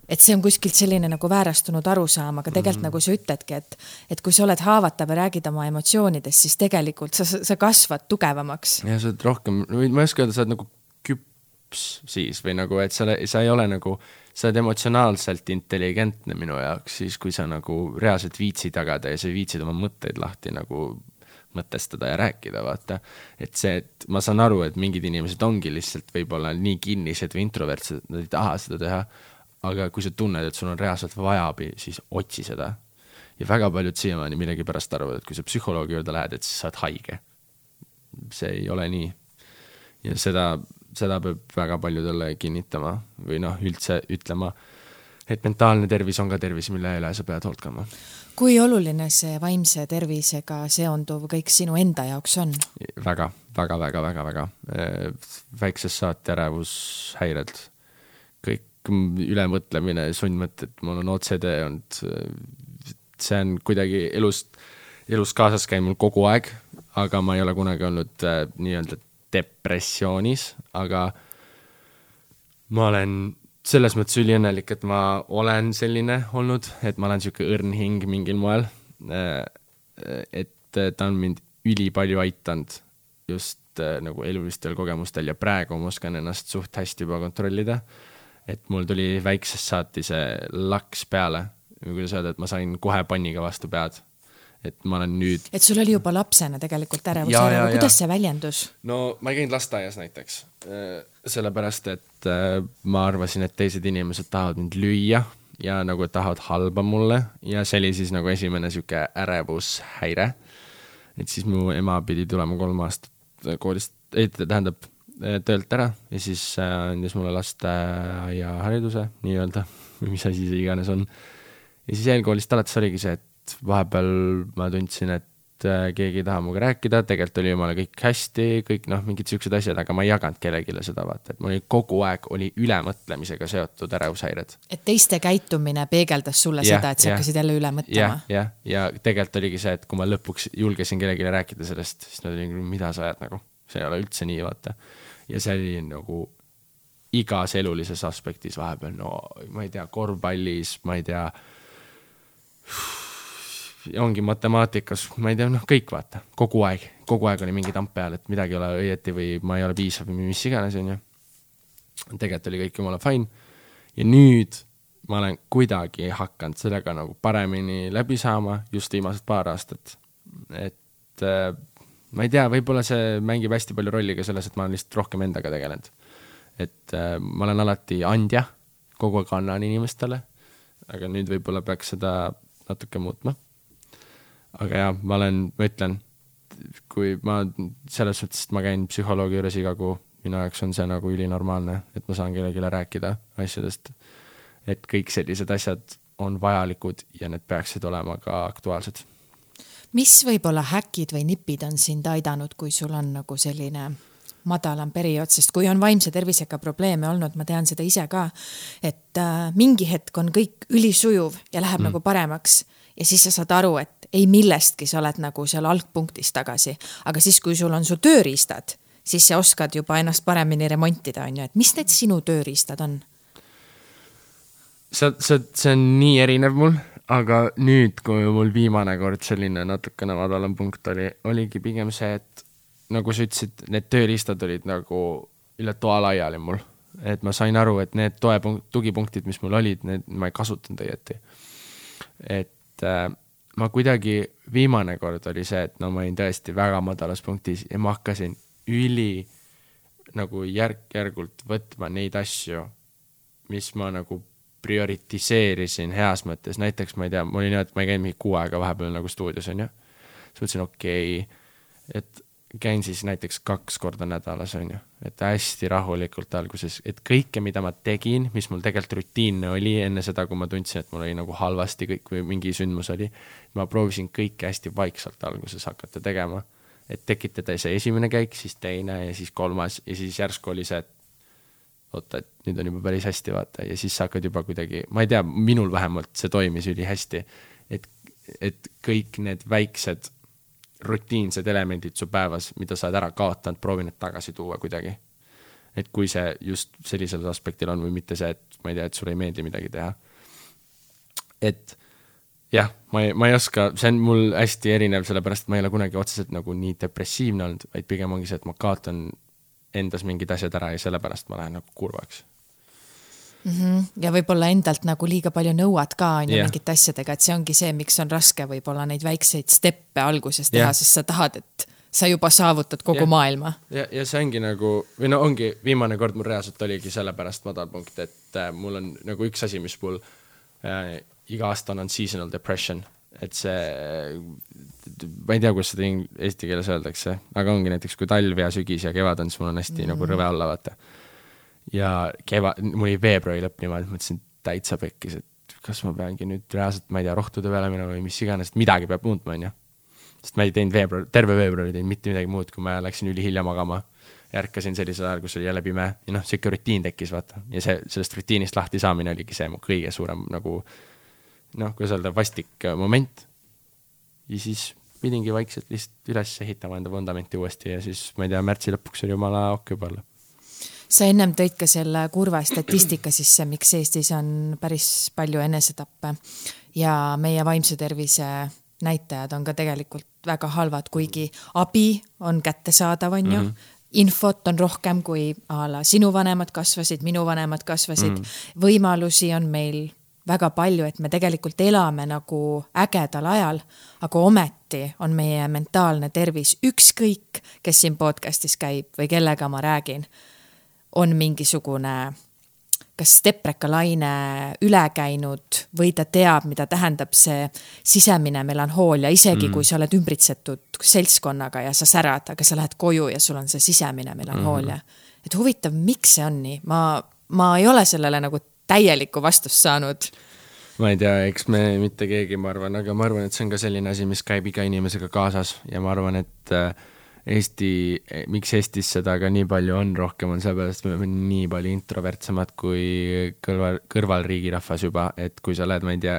et see on kuskilt selline nagu väärastunud arusaam, aga tegelikult mm -hmm. nagu sa ütledki, et, et kui sa oled haavatav ja räägid oma emotsioonidest, siis tegelikult sa, sa kasvad tugevamaks. ja sa oled rohkem, ma ei oska öelda, sa oled nagu küps siis või nagu, et sa, sa ei ole nagu, sa oled emotsionaalselt intelligentne minu jaoks siis, kui sa nagu reaalselt viitsid jagada ja sa viitsid oma mõtteid lahti nagu mõtestada ja rääkida, vaata. et see, et ma saan aru, et mingid inimesed ongi lihtsalt võib-olla nii kinnised või introvertsed, nad ei taha seda teha aga kui sa tunned, et sul on reaalselt vaja abi, siis otsi seda. ja väga paljud siiamaani millegipärast arvavad, et kui sa psühholoogi juurde lähed, et siis sa oled haige. see ei ole nii. ja seda, seda peab väga paljudele kinnitama või noh, üldse ütlema, et mentaalne tervis on ka tervis, mille üle sa pead hoolt kandma. kui oluline see vaimse tervisega seonduv kõik sinu enda jaoks on? väga, väga, väga, väga, väga. väiksest saati ärevushäired ülemõtlemine, sundmõtted, mul on OCD olnud, see on kuidagi elust, elus kaasas käinud kogu aeg, aga ma ei ole kunagi olnud äh, nii-öelda depressioonis, aga ma olen selles mõttes üliõnnelik, et ma olen selline olnud, et ma olen niisugune õrn hing mingil moel. Äh, et ta on mind ülipalju aidanud just äh, nagu elulistel kogemustel ja praegu ma oskan ennast suht hästi juba kontrollida et mul tuli väiksest saati see laks peale, kuidas öelda, et ma sain kohe panniga vastu pead. et ma olen nüüd. et sul oli juba lapsena tegelikult ärevus, aga kuidas see väljendus? no ma ei käinud lasteaias näiteks, äh, sellepärast et äh, ma arvasin, et teised inimesed tahavad mind lüüa ja nagu tahavad halba mulle ja see oli siis nagu esimene sihuke ärevushäire. et siis mu ema pidi tulema kolm aastat koolist, ei tähendab Eh, töölt ära ja siis äh, andis mulle lasteaiahariduse nii-öelda või mis asi see iganes on. ja siis eelkoolist alates oligi see, et vahepeal ma tundsin, et keegi ei taha minuga rääkida, tegelikult oli jumala kõik hästi, kõik noh, mingid siuksed asjad, aga ma ei jaganud kellelegi seda vaata, et mul oli kogu aeg oli ülemõtlemisega seotud ärevushäired. et teiste käitumine peegeldas sulle ja, seda, et sa ja, hakkasid jälle üle mõtlema? jah, jah, ja tegelikult oligi see, et kui ma lõpuks julgesin kellelegi rääkida sellest, siis nad olid, mida sa ajad nagu, see ei ole üldse nii, vaata ja see oli nagu igas elulises aspektis vahepeal, no ma ei tea, korvpallis, ma ei tea, ongi matemaatikas, ma ei tea, noh, kõik vaata, kogu aeg, kogu aeg oli mingi tamp peal, et midagi ei ole õieti või ma ei ole piisav või mis iganes, onju. tegelikult oli kõik jumala fine. ja nüüd ma olen kuidagi hakanud sellega nagu paremini läbi saama just viimased paar aastat. et äh, ma ei tea, võib-olla see mängib hästi palju rolli ka selles, et ma olen lihtsalt rohkem endaga tegelenud. et äh, ma olen alati andja, kogu aeg annan inimestele, aga nüüd võib-olla peaks seda natuke muutma. aga jaa, ma olen, ma ütlen, kui ma selles suhtes, et ma käin psühholoogi juures iga kuu, minu jaoks on see nagu ülinormaalne, et ma saan kellelegi rääkida asjadest. et kõik sellised asjad on vajalikud ja need peaksid olema ka aktuaalsed mis võib-olla häkid või nipid on sind aidanud, kui sul on nagu selline madalam periood, sest kui on vaimse tervisega probleeme olnud, ma tean seda ise ka, et äh, mingi hetk on kõik ülisujuv ja läheb mm. nagu paremaks. Ja siis sa saad aru, et ei millestki, sa oled nagu seal algpunktis tagasi, aga siis, kui sul on su tööriistad, siis sa oskad juba ennast paremini remontida, on ju, et mis need sinu tööriistad on? sa, sa, see on nii erinev mul aga nüüd, kui mul viimane kord selline natukene madalam punkt oli, oligi pigem see, et nagu sa ütlesid, need tööriistad olid nagu üle toa laiali mul. et ma sain aru, et need toepunkt, tugipunktid, mis mul olid, need ma ei kasutanud õieti. et äh, ma kuidagi, viimane kord oli see, et no ma olin tõesti väga madalas punktis ja ma hakkasin üli nagu järk-järgult võtma neid asju, mis ma nagu prioritiseerisin heas mõttes, näiteks ma ei tea, mul oli nii, et ma ei käinud mingi kuu aega vahepeal nagu stuudios, on ju. siis mõtlesin, okei okay,, et käin siis näiteks kaks korda nädalas, on ju, et hästi rahulikult alguses, et kõike, mida ma tegin, mis mul tegelikult rutiinne oli enne seda, kui ma tundsin, et mul oli nagu halvasti kõik või mingi sündmus oli, ma proovisin kõike hästi vaikselt alguses hakata tegema. et tekitada see esimene käik, siis teine ja siis kolmas ja siis järsku oli see, et oota, et nüüd on juba päris hästi, vaata, ja siis sa hakkad juba kuidagi, ma ei tea, minul vähemalt see toimis ülihästi. et, et kõik need väiksed rutiinsed elemendid su päevas, mida sa oled ära kaotanud, proovi need tagasi tuua kuidagi. et kui see just sellisel aspektil on või mitte see, et ma ei tea, et sulle ei meeldi midagi teha. et jah, ma ei, ma ei oska, see on mul hästi erinev, sellepärast et ma ei ole kunagi otseselt nagu nii depressiivne olnud, vaid pigem ongi see, et ma kaotan endas mingid asjad ära ja sellepärast ma lähen nagu kurvaks mm. -hmm. ja võib-olla endalt nagu liiga palju nõuad ka on ju yeah. mingite asjadega, et see ongi see, miks on raske võib-olla neid väikseid steppe alguses teha yeah., sest sa tahad, et sa juba saavutad kogu yeah. maailma. ja, ja see ongi nagu, või no ongi, viimane kord mul reaalselt oligi sellepärast madalpunkt, et äh, mul on nagu üks asi, mis mul äh, iga aasta on, on seasonal depression et see, ma ei tea, kuidas seda eesti keeles öeldakse, aga ongi näiteks, kui talv ja sügis ja kevad on, siis mul on hästi mm -hmm. nagu rõve olla, vaata. ja keva-, mul oli veebruari lõpp niimoodi, mõtlesin täitsa pekkis, et kas ma peangi nüüd reaalselt, ma ei tea, rohtude peale minema või mis iganes, et midagi peab muutma, onju. sest ma ei teinud veebruar, terve veebruar ei teinud mitte midagi muud, kui ma läksin ülihilja magama. ärkasin sellisel ajal, kus oli jälle pime ja noh, sihuke rutiin tekkis, vaata. ja see, sellest rutiinist lahti saamine oligi see mu kõige suurem nagu noh, kuidas öelda, vastik äh, moment. ja siis pidingi vaikselt lihtsalt üles ehitama enda vundamenti uuesti ja siis ma ei tea, märtsi lõpuks oli jumala ok juba olla sa ennem tõid ka selle kurva statistika sisse, miks Eestis on päris palju enesetappe. Ja meie vaimse tervise näitajad on ka tegelikult väga halvad, kuigi abi on kättesaadav, on ju. Mm. -hmm infot on rohkem kui a la sinu vanemad kasvasid, minu vanemad kasvasid. Mm, võimalusi on meil väga palju, et me tegelikult elame nagu ägedal ajal, aga ometi on meie mentaalne tervis, ükskõik, kes siin podcast'is käib või kellega ma räägin, on mingisugune kas deprekalaine üle käinud või ta teab, mida tähendab see sisemine melanhoolia, isegi mm. kui sa oled ümbritsetud seltskonnaga ja sa särad, aga sa lähed koju ja sul on see sisemine melanhoolia mm.. et huvitav, miks see on nii, ma, ma ei ole sellele nagu täielikku vastust saanud ma ei tea, eks me mitte keegi, ma arvan, aga ma arvan, et see on ka selline asi, mis käib iga inimesega kaasas ja ma arvan, et äh, Eesti, miks Eestis seda ka nii palju on rohkem, on sellepärast, et me oleme nii palju introvertsemad kui kõrval, kõrvalriigi rahvas juba, et kui sa lähed, ma ei tea,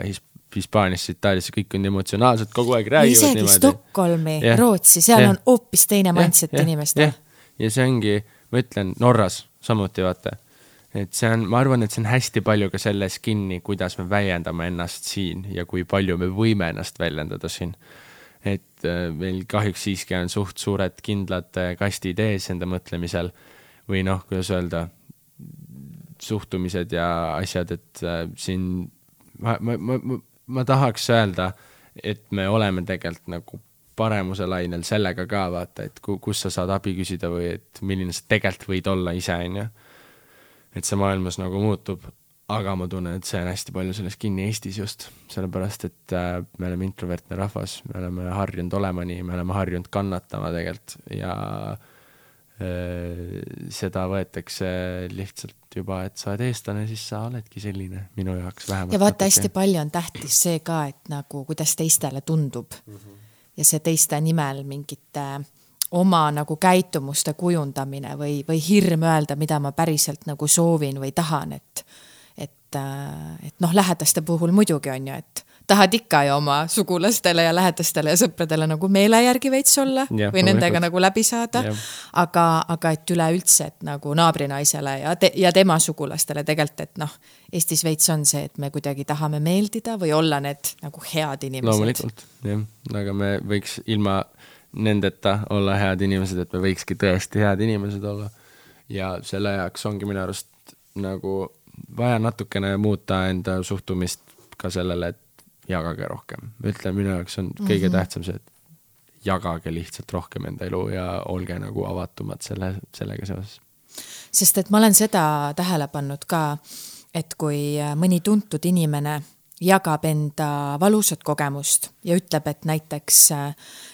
Hispaaniasse, Itaaliasse, kõik on emotsionaalsed, kogu aeg räägivad isegi niimoodi. Stockholmi, Rootsi, seal ja. on hoopis teine mindset inimestel. ja see ongi, ma ütlen, Norras samuti vaata et see on, ma arvan, et see on hästi palju ka selles kinni, kuidas me väljendame ennast siin ja kui palju me võime ennast väljendada siin. et äh, meil kahjuks siiski on suht suured kindlad äh, kastid ees enda mõtlemisel või noh, kuidas öelda, suhtumised ja asjad, et äh, siin ma, ma, ma, ma, ma tahaks öelda, et me oleme tegelikult nagu paremuse lainel sellega ka vaata, et ku, kus sa saad abi küsida või et milline sa tegelikult võid olla ise, on ju. Et see maailmas nagu muutub, aga ma tunnen, et see on hästi palju selles kinni Eestis just, sellepärast et äh, me oleme introvertne rahvas, me oleme harjunud olema nii, me oleme harjunud kannatama tegelikult ja äh, seda võetakse lihtsalt juba, et sa oled eestlane, siis sa oledki selline, minu jaoks vähemalt. ja vaata, hästi palju on tähtis see ka, et nagu kuidas teistele tundub mm. -hmm ja see teiste nimel mingite oma nagu käitumuste kujundamine või, või hirm öelda, mida ma päriselt nagu soovin või tahan, et et, et noh, lähedaste puhul muidugi on ju, et tahad ikka ju oma sugulastele ja lähedastele ja sõpradele nagu meele järgi veits olla ja, või nendega nagu läbi saada. aga, aga et üleüldse, et nagu naabrinaisele ja te, ja tema sugulastele tegelikult, et noh, Eestis veits on see, et me kuidagi tahame meeldida või olla need nagu head inimesed. loomulikult, jah, aga me võiks ilma nendeta olla head inimesed, et me võikski tõesti head inimesed olla. ja selle jaoks ongi minu arust nagu vaja natukene muuta enda suhtumist ka sellele, et jagage rohkem. ütlen, minu jaoks on kõige mm -hmm. tähtsam see, et jagage lihtsalt rohkem enda elu ja olge nagu avatumad selle, sellega seoses. sest et ma olen seda tähele pannud ka, et kui mõni tuntud inimene jagab enda valusat kogemust ja ütleb, et näiteks,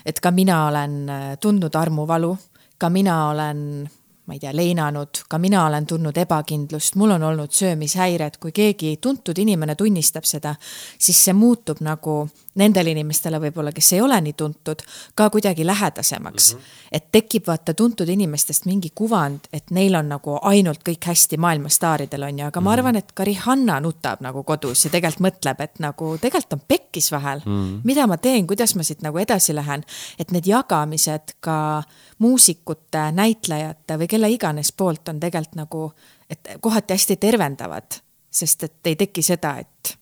et ka mina olen tundnud armuvalu, ka mina olen ma ei tea, leinanud, ka mina olen tundnud ebakindlust, mul on olnud söömishäired, kui keegi tuntud inimene tunnistab seda, siis see muutub nagu nendele inimestele võib-olla, kes ei ole nii tuntud, ka kuidagi lähedasemaks mm. -hmm. et tekib vaata tuntud inimestest mingi kuvand, et neil on nagu ainult kõik hästi maailmastaaridel on ju, aga mm -hmm. ma mhm. arvan, et ka Rihanna nutab nagu kodus ja tegelikult mõtleb, et nagu tegelikult on pekkis vahel mm. -hmm. mida ma teen, kuidas ma siit nagu edasi lähen, et need jagamised ka muusikute, näitlejate või kelle iganes poolt on tegelikult nagu, et kohati hästi tervendavad, sest et ei teki seda, et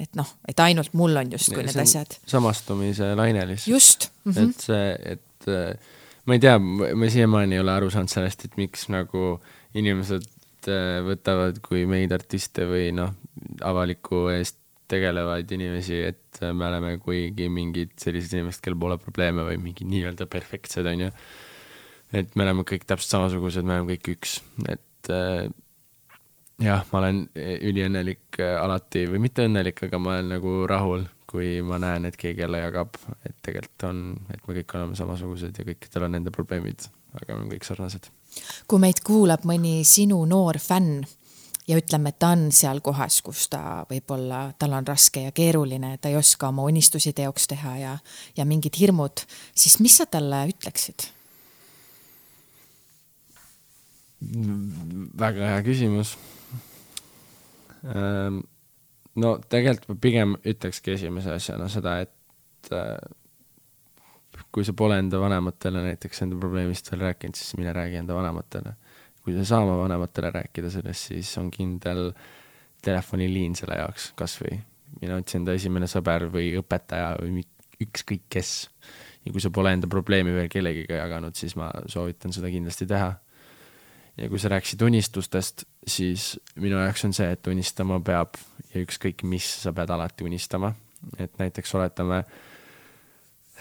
et noh, et ainult mul on justkui need asjad. samastumise laine lihtsalt. just mm. -hmm. et see, et äh, ma ei tea, ma siiamaani ei ole aru saanud sellest, et miks nagu inimesed äh, võtavad kui meid artiste või noh, avaliku eest tegelevaid inimesi, et äh, me oleme kuigi mingid sellised inimesed, kellel pole probleeme või mingi nii-öelda perfektsed, on ju. et me oleme kõik täpselt samasugused, me oleme kõik üks, et jah, ma olen e, üliõnnelik e, alati või mitte õnnelik, aga ma olen nagu rahul, kui ma näen, et keegi jälle jagab, et tegelikult on, et me kõik oleme samasugused ja kõikidel on nende probleemid, aga me oleme kõik sarnased. kui meid kuulab mõni sinu noor fänn ja ütleme, et ta on seal kohas, kus ta võib-olla, tal on raske ja keeruline, ta ei oska oma unistusi teoks teha ja, ja mingid hirmud, siis mis sa talle ütleksid? väga hea küsimus no tegelikult ma pigem ütlekski esimese asjana seda, et äh, kui sa pole enda vanematele näiteks enda probleemist veel rääkinud, siis mine räägi enda vanematele. kui sa ei saa oma vanematele rääkida sellest, siis on kindel telefoniliin selle jaoks kas või mine otsi enda esimene sõber või õpetaja või ükskõik kes. ja kui sa pole enda probleemi veel kellegiga jaganud, siis ma soovitan seda kindlasti teha ja kui sa rääkisid unistustest, siis minu jaoks on see, et unistama peab ja ükskõik mis, sa pead alati unistama. et näiteks oletame,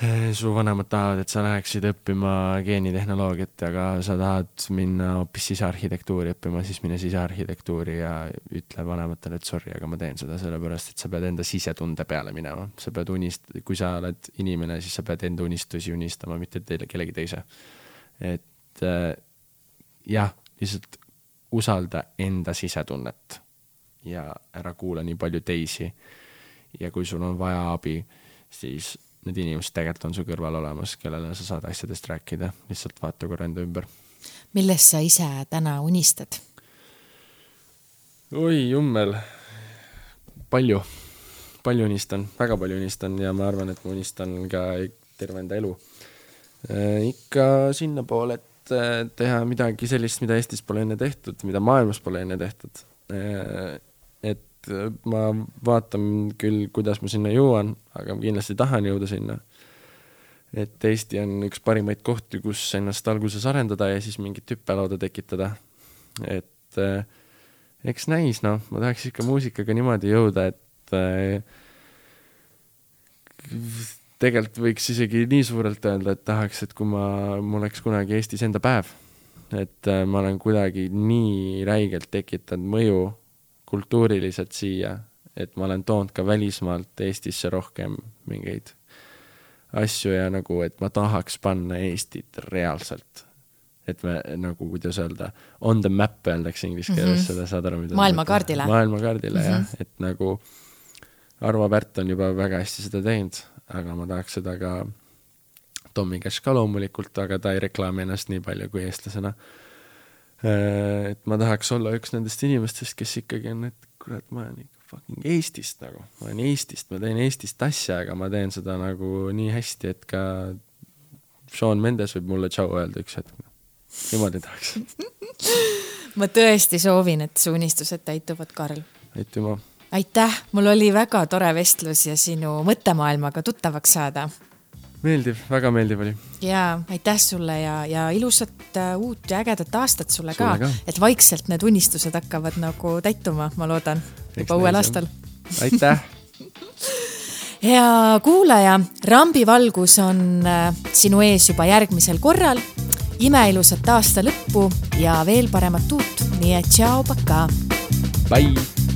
eh, su vanemad tahavad, et sa läheksid õppima geenitehnoloogiat, aga sa tahad minna hoopis sisearhitektuuri õppima, siis mine sisearhitektuuri ja ütle vanematele, et sorry, aga ma teen seda sellepärast, et sa pead enda sisetunde peale minema. sa pead unist-, kui sa oled inimene, siis sa pead enda unistusi unistama, mitte teile, kellegi teise. et äh, jah lihtsalt usalda enda sisetunnet ja ära kuula nii palju teisi. ja kui sul on vaja abi, siis need inimesed tegelikult on su kõrval olemas, kellele sa saad asjadest rääkida, lihtsalt vaata korra enda ümber. millest sa ise täna unistad? oi jummel, palju, palju unistan, väga palju unistan ja ma arvan, et ma unistan ka terve enda elu äh,. ikka sinnapoole, et äh, teha midagi sellist, mida Eestis pole enne tehtud, mida maailmas pole enne tehtud. Äh, et äh, ma vaatan küll, kuidas ma sinna jõuan, aga ma kindlasti tahan jõuda sinna. et Eesti on üks parimaid kohti, kus ennast alguses arendada ja siis mingit hüppelauda tekitada. et eks näis, noh, ma tahaks ikka muusikaga niimoodi jõuda, et tegelikult võiks isegi nii suurelt öelda, et tahaks, et kui ma, mul oleks kunagi Eestis enda päev, et äh, ma olen kuidagi nii räigelt tekitanud mõju kultuuriliselt siia, et ma olen toonud ka välismaalt Eestisse rohkem mingeid asju ja nagu, et ma tahaks panna Eestit reaalselt. et me nagu, kuidas öelda, on the map öeldakse inglise keeles mm -hmm. seda, saad aru, mida maailmakaardile. maailmakaardile mm -hmm. jah, et nagu Arvo Pärt on juba väga hästi seda teinud aga ma tahaks seda ka Tommy Cash ka loomulikult, aga ta ei reklaami ennast nii palju kui eestlasena. Äh, et ma tahaks olla üks nendest inimestest, kes ikkagi on, et kurat, ma olen ikka fucking Eestist nagu, ma olen Eestist, ma teen Eestist asja, aga ma teen seda nagu nii hästi, et ka Sean Mendes võib mulle tšau öelda üks hetk. niimoodi tahaks ma tõesti soovin, et su unistused täituvad, Karl. aitüma aitäh, mul oli väga tore vestlus ja sinu mõttemaailmaga tuttavaks saada. meeldiv, väga meeldiv oli. ja aitäh sulle ja, ja ilusat uh, uut ja ägedat aastat sulle, sulle ka, ka., et vaikselt need unistused hakkavad nagu täituma, ma loodan, juba uuel aastal. aitäh hea kuulaja, rambivalgus on uh, sinu ees juba järgmisel korral. imeilusat aasta lõppu ja veel paremat uut, nii et tšau, pakaa. Bye.